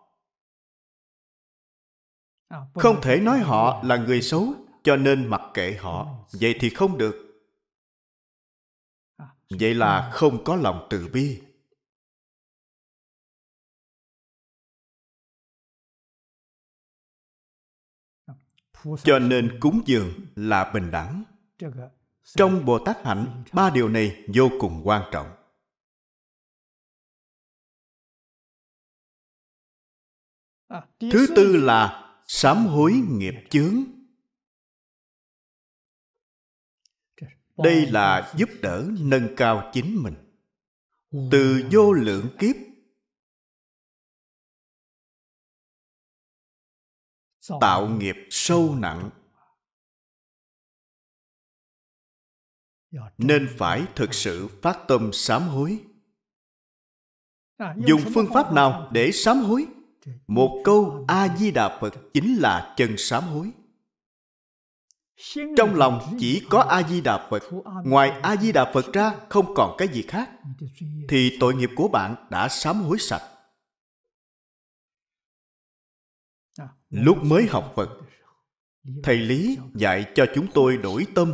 Không thể nói họ là người xấu cho nên mặc kệ họ. Vậy thì không được vậy là không có lòng từ bi. Cho nên cúng dường là bình đẳng. Trong bồ tát hạnh, ba điều này vô cùng quan trọng. Thứ tư là sám hối nghiệp chướng. Đây là giúp đỡ nâng cao chính mình. Từ vô lượng kiếp, tạo nghiệp sâu nặng, nên phải thực sự phát tâm sám hối. Dùng phương pháp nào để sám hối? Một câu a di đà phật chính là chân sám hối trong lòng chỉ có a di đà phật. Ngoài a di đà phật ra không còn cái gì khác. Thì tội nghiệp của bạn đã sám hối sạch. Lúc mới học phật thầy lý dạy cho chúng tôi đổi tâm.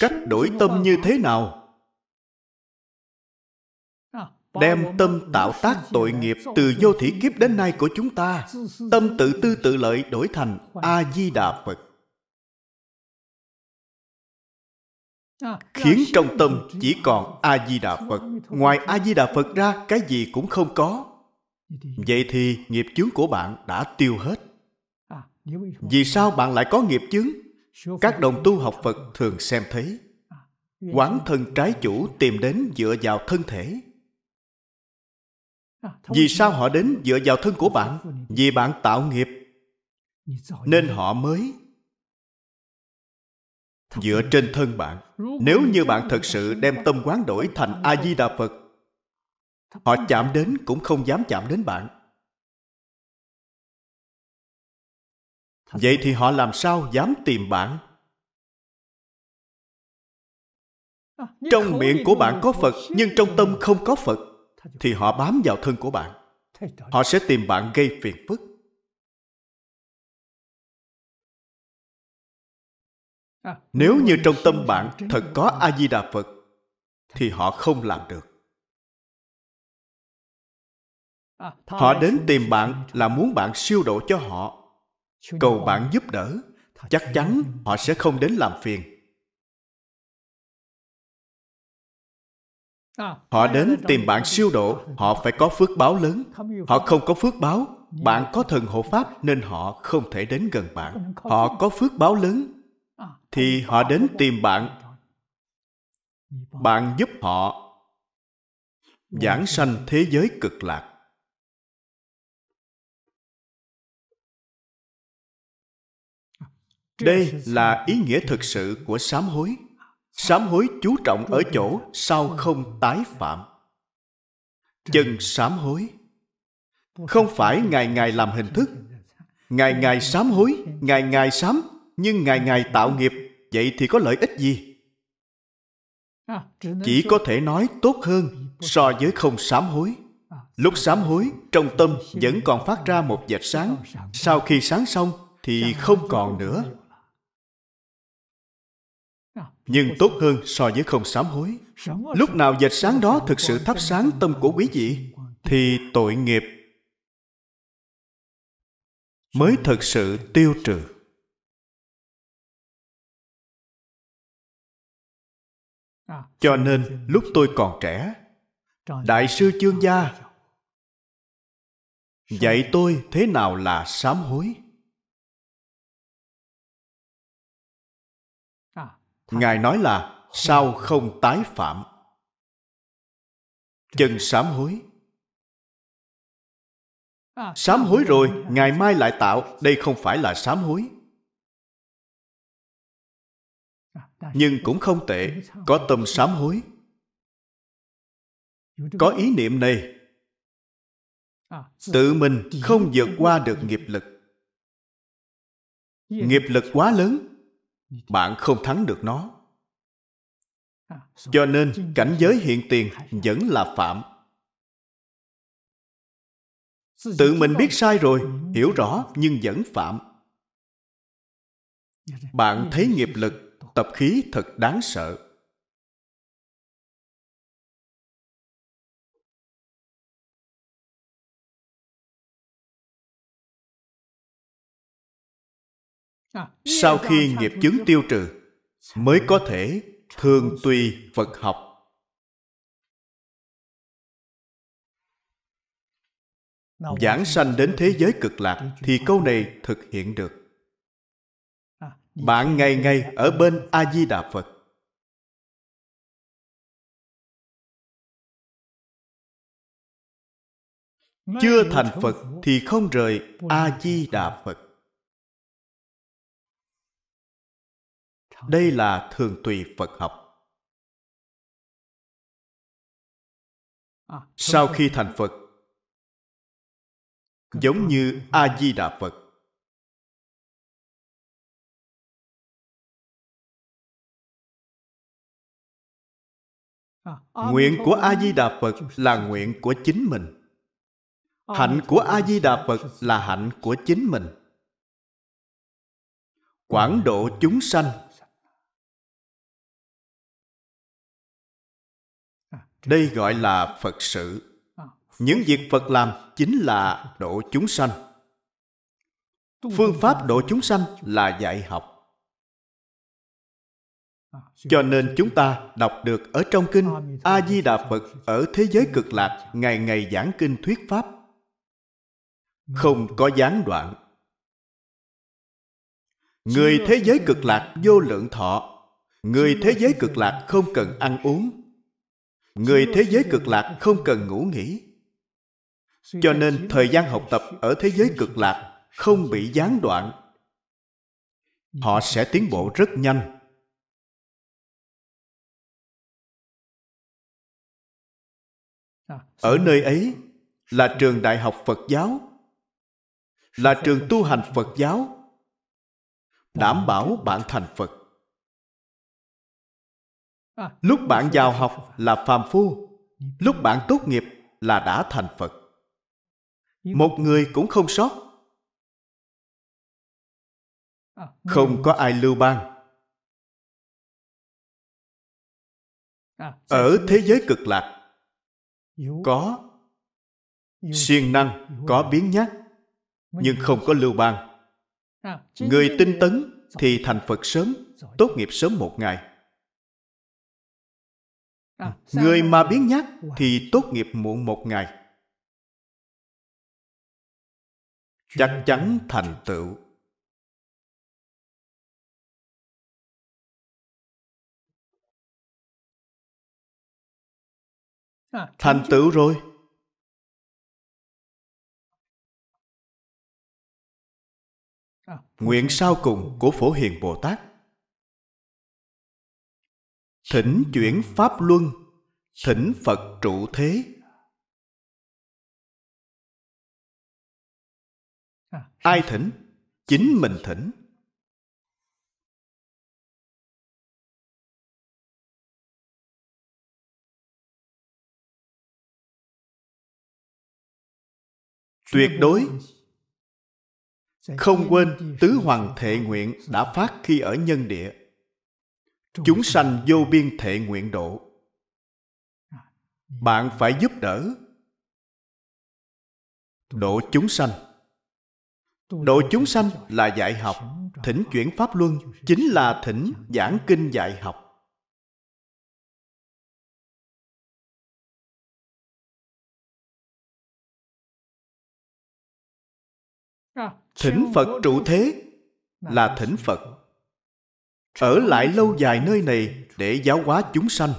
Cách đổi tâm như thế nào đem tâm tạo tác tội nghiệp từ vô thủy kiếp đến nay của chúng ta, tâm tự tư tự lợi đổi thành a di đà phật. Khiến trong tâm chỉ còn a di đà phật. Ngoài a di đà phật ra, cái gì cũng không có. Vậy thì nghiệp chướng của bạn đã tiêu hết. Vì sao bạn lại có nghiệp chướng? Các đồng tu học phật thường xem thấy. Quán thân trái chủ tìm đến dựa vào thân thể vì sao họ đến dựa vào thân của bạn? Vì bạn tạo nghiệp. Nên họ mới dựa trên thân bạn. Nếu như bạn thật sự đem tâm quán đổi thành a di đà phật họ chạm đến cũng không dám chạm đến bạn. Vậy thì họ làm sao dám tìm bạn? Trong miệng của bạn có phật nhưng trong tâm không có phật thì họ bám vào thân của bạn. Họ sẽ tìm bạn gây phiền phức. Nếu như trong tâm bạn thật có a di đà phật thì họ không làm được. Họ đến tìm bạn là muốn bạn siêu độ cho họ. Cầu bạn giúp đỡ. Chắc chắn họ sẽ không đến làm phiền họ đến tìm bạn siêu độ họ phải có phước báo lớn. Họ không có phước báo bạn có thần hộ pháp nên họ không thể đến gần bạn. Họ có phước báo lớn. Thì họ đến tìm bạn. bạn giúp họ giảng sanh thế giới cực lạc. Đây là ý nghĩa thực sự của sám hối sám hối chú trọng ở chỗ sao không tái phạm. Chân sám hối. Không phải ngày ngày làm hình thức. Ngày ngày sám hối, ngày ngày sám, nhưng ngày ngày tạo nghiệp, vậy thì có lợi ích gì? Chỉ có thể nói tốt hơn so với không sám hối. Lúc sám hối, trong tâm vẫn còn phát ra một vệt sáng. Sau khi sáng xong thì không còn nữa nhưng tốt hơn so với không sám hối. Lúc nào dệt sáng đó thực sự thắp sáng tâm của quý vị, thì tội nghiệp mới thực sự tiêu trừ. Cho nên lúc tôi còn trẻ, đại sư chương gia dạy tôi thế nào là sám hối. Ngài nói là sao không. tái phạm? Chân sám hối. Sám hối rồi ngày mai lại tạo đây không phải là sám hối. Nhưng cũng không tệ có tâm sám hối. Có ý niệm này. Tự mình không vượt qua được nghiệp lực. Nghiệp lực quá lớn bạn không thắng được nó. Cho nên cảnh giới hiện tiền vẫn là phạm. Tự mình biết sai rồi hiểu rõ nhưng vẫn phạm. Bạn thấy nghiệp lực tập khí thật đáng sợ sau khi nghiệp chứng tiêu trừ, mới có thể thường tùy phật học. Giảng sanh đến thế giới cực lạc thì câu này thực hiện được. Bạn ngày ngày ở bên a di đà phật. Chưa thành phật thì không rời a di đà phật. Đây là thường tùy phật học. Sau khi thành phật giống như a di đà phật. Nguyện của a di đà phật là nguyện của chính mình. Hạnh của a di đà phật là hạnh của chính mình. Quảng độ chúng sanh đây gọi là phật sự. Những việc phật làm chính là độ chúng sanh. Phương pháp độ chúng sanh là dạy học. Cho nên chúng ta đọc được ở trong kinh a di đà phật ở thế giới cực lạc ngày ngày giảng kinh thuyết pháp. Không có gián đoạn. Người thế giới cực lạc vô lượng thọ. Người thế giới cực lạc không cần ăn uống người thế giới cực lạc không cần ngủ nghỉ. Cho nên thời gian học tập ở thế giới cực lạc không bị gián đoạn. Họ sẽ tiến bộ rất nhanh. Ở nơi ấy là trường đại học phật giáo, là trường tu hành phật giáo, đảm bảo bạn thành phật lúc bạn vào học là phàm phu, lúc bạn tốt nghiệp là đã thành phật. Một người cũng không sót. Không có ai lưu ban ở thế giới cực lạc, có siêng năng, có biến nhát, nhưng không có lưu ban người tinh tấn thì thành phật sớm, tốt nghiệp sớm một ngày người mà biến nhát thì tốt nghiệp muộn một ngày. Chắc chắn thành tựu. Thành tựu rồi. Nguyện sau cùng của phổ hiền bồ tát thỉnh chuyển pháp luân thỉnh phật trụ thế. Ai thỉnh? Chính mình thỉnh. Tuyệt đối. Không quên tứ hoàng thệ nguyện đã phát khi ở nhân địa chúng sanh vô biên thệ nguyện độ. Bạn phải giúp đỡ độ chúng sanh. Độ chúng sanh là dạy học, thỉnh chuyển pháp luân, chính là thỉnh giảng kinh dạy học. Thỉnh phật trụ thế là thỉnh phật ở lại lâu dài nơi này để giáo hóa chúng sanh.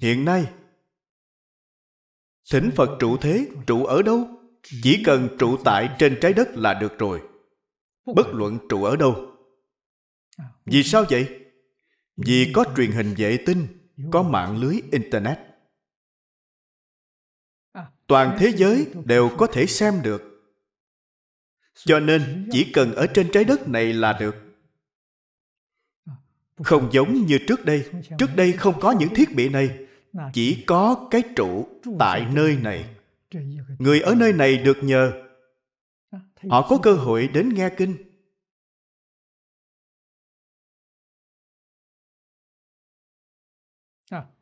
Hiện nay, thỉnh phật trụ thế, trụ ở đâu? Chỉ cần trụ tại trên trái đất là được rồi. Bất luận trụ ở đâu. Vì sao vậy? Vì có truyền hình vệ tinh, có mạng lưới internet toàn thế giới đều có thể xem được. Cho nên chỉ cần ở trên trái đất này là được. Không giống như trước đây. Trước đây không có những thiết bị này. Chỉ có cái trụ tại nơi này. Người ở nơi này được nhờ. Họ có cơ hội đến nghe kinh.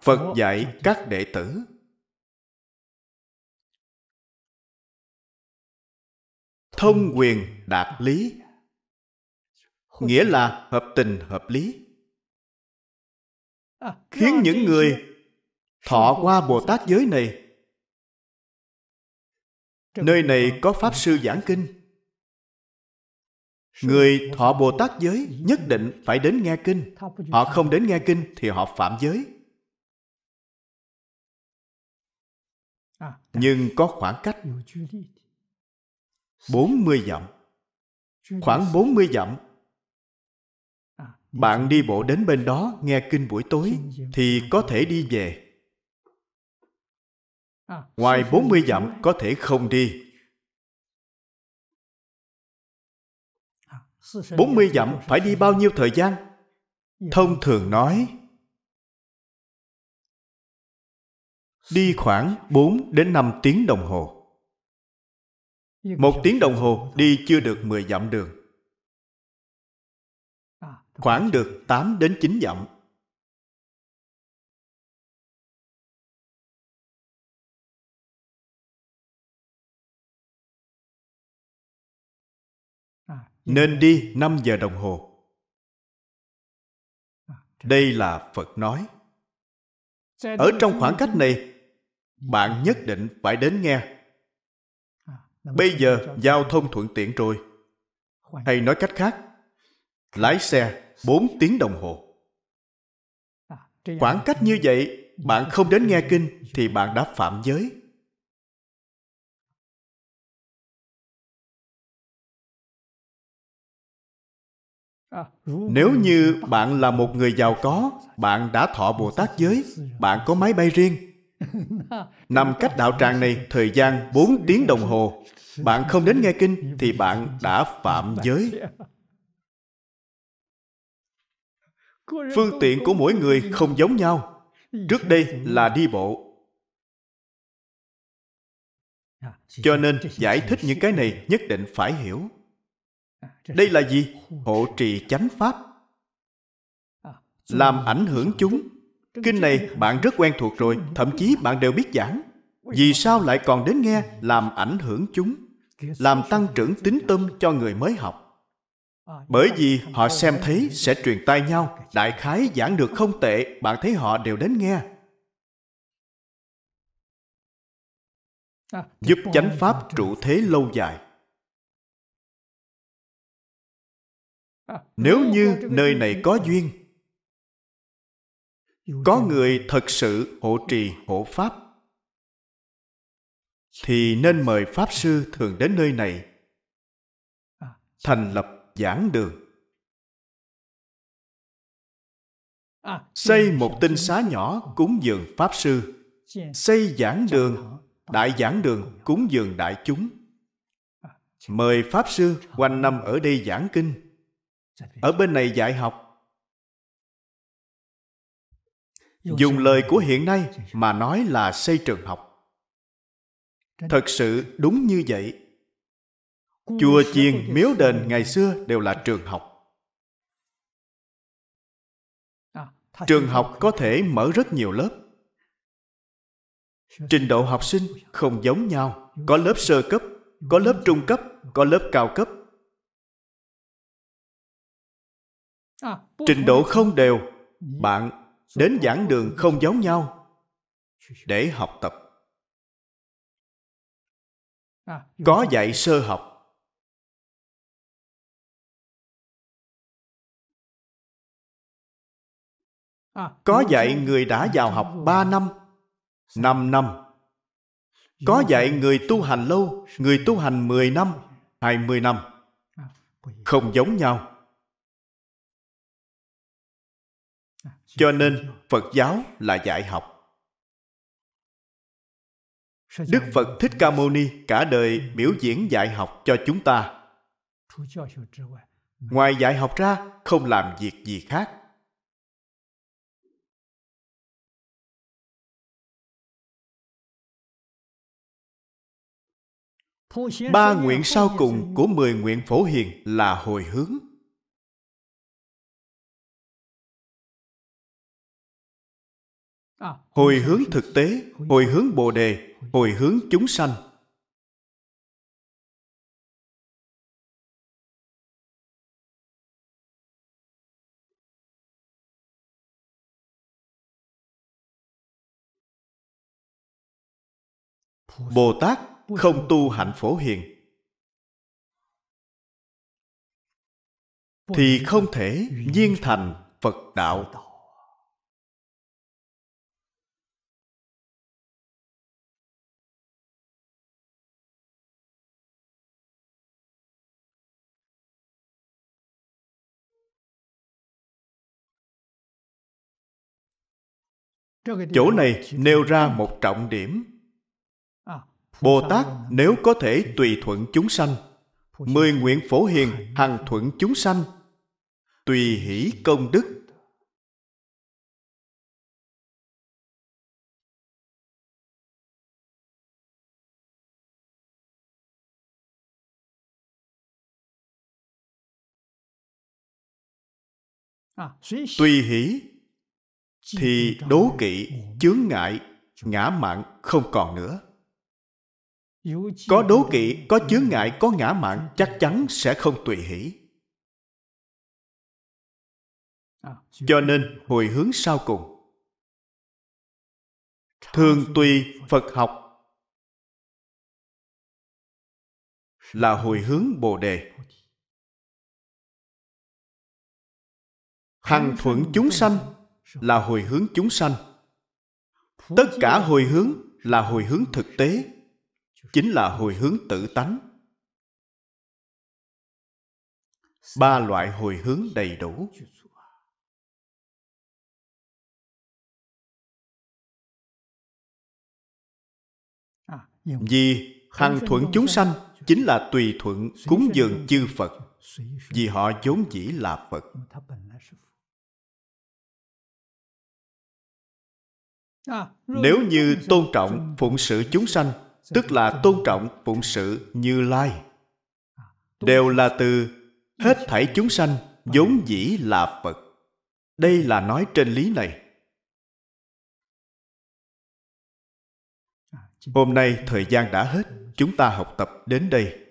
Phật dạy các đệ tử. Thông quyền đạt lý. Nghĩa là hợp tình hợp lý. Khiến những người thọ qua bồ tát giới này. Nơi này có pháp sư giảng kinh. Người thọ bồ tát giới nhất định phải đến nghe kinh. Họ không đến nghe kinh thì họ phạm giới. Nhưng có khoảng cách. 40 dặm. Khoảng 40 dặm. Bạn đi bộ đến bên đó, nghe kinh buổi tối, thì có thể đi về. Ngoài 40 dặm, có thể không đi. 40 dặm, phải đi bao nhiêu thời gian? Thông thường nói, đi khoảng 4 đến 5 tiếng đồng hồ. Một tiếng đồng hồ đi chưa được 10 dặm đường. Khoảng được 8 đến 9 dặm. Nên đi 5 giờ đồng hồ. Đây là Phật nói. ở trong khoảng cách này bạn nhất định phải đến nghe bây giờ giao thông thuận tiện rồi. Hay nói cách khác lái xe 4 tiếng đồng hồ. Khoảng cách như vậy bạn không đến nghe kinh thì bạn đã phạm giới. Nếu như bạn là một người giàu có bạn đã thọ bồ tát giới bạn có máy bay riêng nằm cách đạo tràng này thời gian 4 tiếng đồng hồ. Bạn không đến nghe kinh thì bạn đã phạm giới. Phương tiện của mỗi người không giống nhau. Trước đây là đi bộ. Cho nên giải thích những cái này nhất định phải hiểu. Đây là gì? Hộ trì chánh pháp. Làm ảnh hưởng chúng kinh này bạn rất quen thuộc rồi thậm chí bạn đều biết giảng. Vì sao lại còn đến nghe làm ảnh hưởng chúng làm tăng trưởng tính tâm cho người mới học? Bởi vì họ xem thấy sẽ truyền tai nhau đại khái giảng được không tệ bạn thấy họ đều đến nghe. Giúp chánh pháp trụ thế lâu dài. Nếu như nơi này có duyên có người thật sự hộ trì hộ pháp thì nên mời pháp sư thường đến nơi này thành lập giảng đường. Xây một tinh xá nhỏ cúng dường pháp sư. Xây giảng đường đại giảng đường cúng dường đại chúng. Mời pháp sư quanh năm ở đây giảng kinh. Ở bên này dạy học dùng lời của hiện nay mà nói là xây trường học. Thật sự đúng như vậy. Chùa chiền miếu đền ngày xưa đều là trường học. Trường học có thể mở rất nhiều lớp. Trình độ học sinh không giống nhau. Có lớp sơ cấp, có lớp trung cấp, có lớp cao cấp. Trình độ không đều, bạn đến giảng đường không giống nhau. Để học tập. Có dạy sơ học. Có dạy người đã vào học 3 năm 5 năm. Có dạy người tu hành lâu, người tu hành 10 năm 20 năm. Không giống nhau. Cho nên phật giáo là dạy học. Đức phật thích ca mâu ni cả đời biểu diễn dạy học cho chúng ta. Ngoài dạy học ra, không làm việc gì khác. Ba nguyện sau cùng của mười nguyện phổ hiền là hồi hướng. Hồi hướng thực tế, hồi hướng bồ đề, hồi hướng chúng sanh. Bồ tát không tu hạnh phổ hiền, thì không thể viên thành phật đạo. Chỗ này nêu ra một trọng điểm. Bồ tát nếu có thể tùy thuận chúng sanh mười nguyện phổ hiền hằng thuận chúng sanh tùy hỷ công đức. Tùy hỷ thì đố kỵ chướng ngại ngã mạn không còn nữa. Có đố kỵ có chướng ngại có ngã mạn chắc chắn sẽ không tùy hỷ. Cho nên hồi hướng sau cùng. Thường tùy phật học là hồi hướng bồ đề. Hằng thuận chúng sanh là hồi hướng chúng sanh. Tất cả hồi hướng là hồi hướng thực tế, chính là hồi hướng tự tánh. Ba loại hồi hướng đầy đủ. Vì hằng thuận chúng sanh chính là tùy thuận cúng dường chư phật, vì họ vốn dĩ là phật. Nếu như tôn trọng phụng sự chúng sanh, tức là tôn trọng phụng sự như lai, đều là từ hết thảy chúng sanh vốn dĩ là phật. Đây là nói trên lý này. Hôm nay thời gian đã hết, chúng ta học tập đến đây.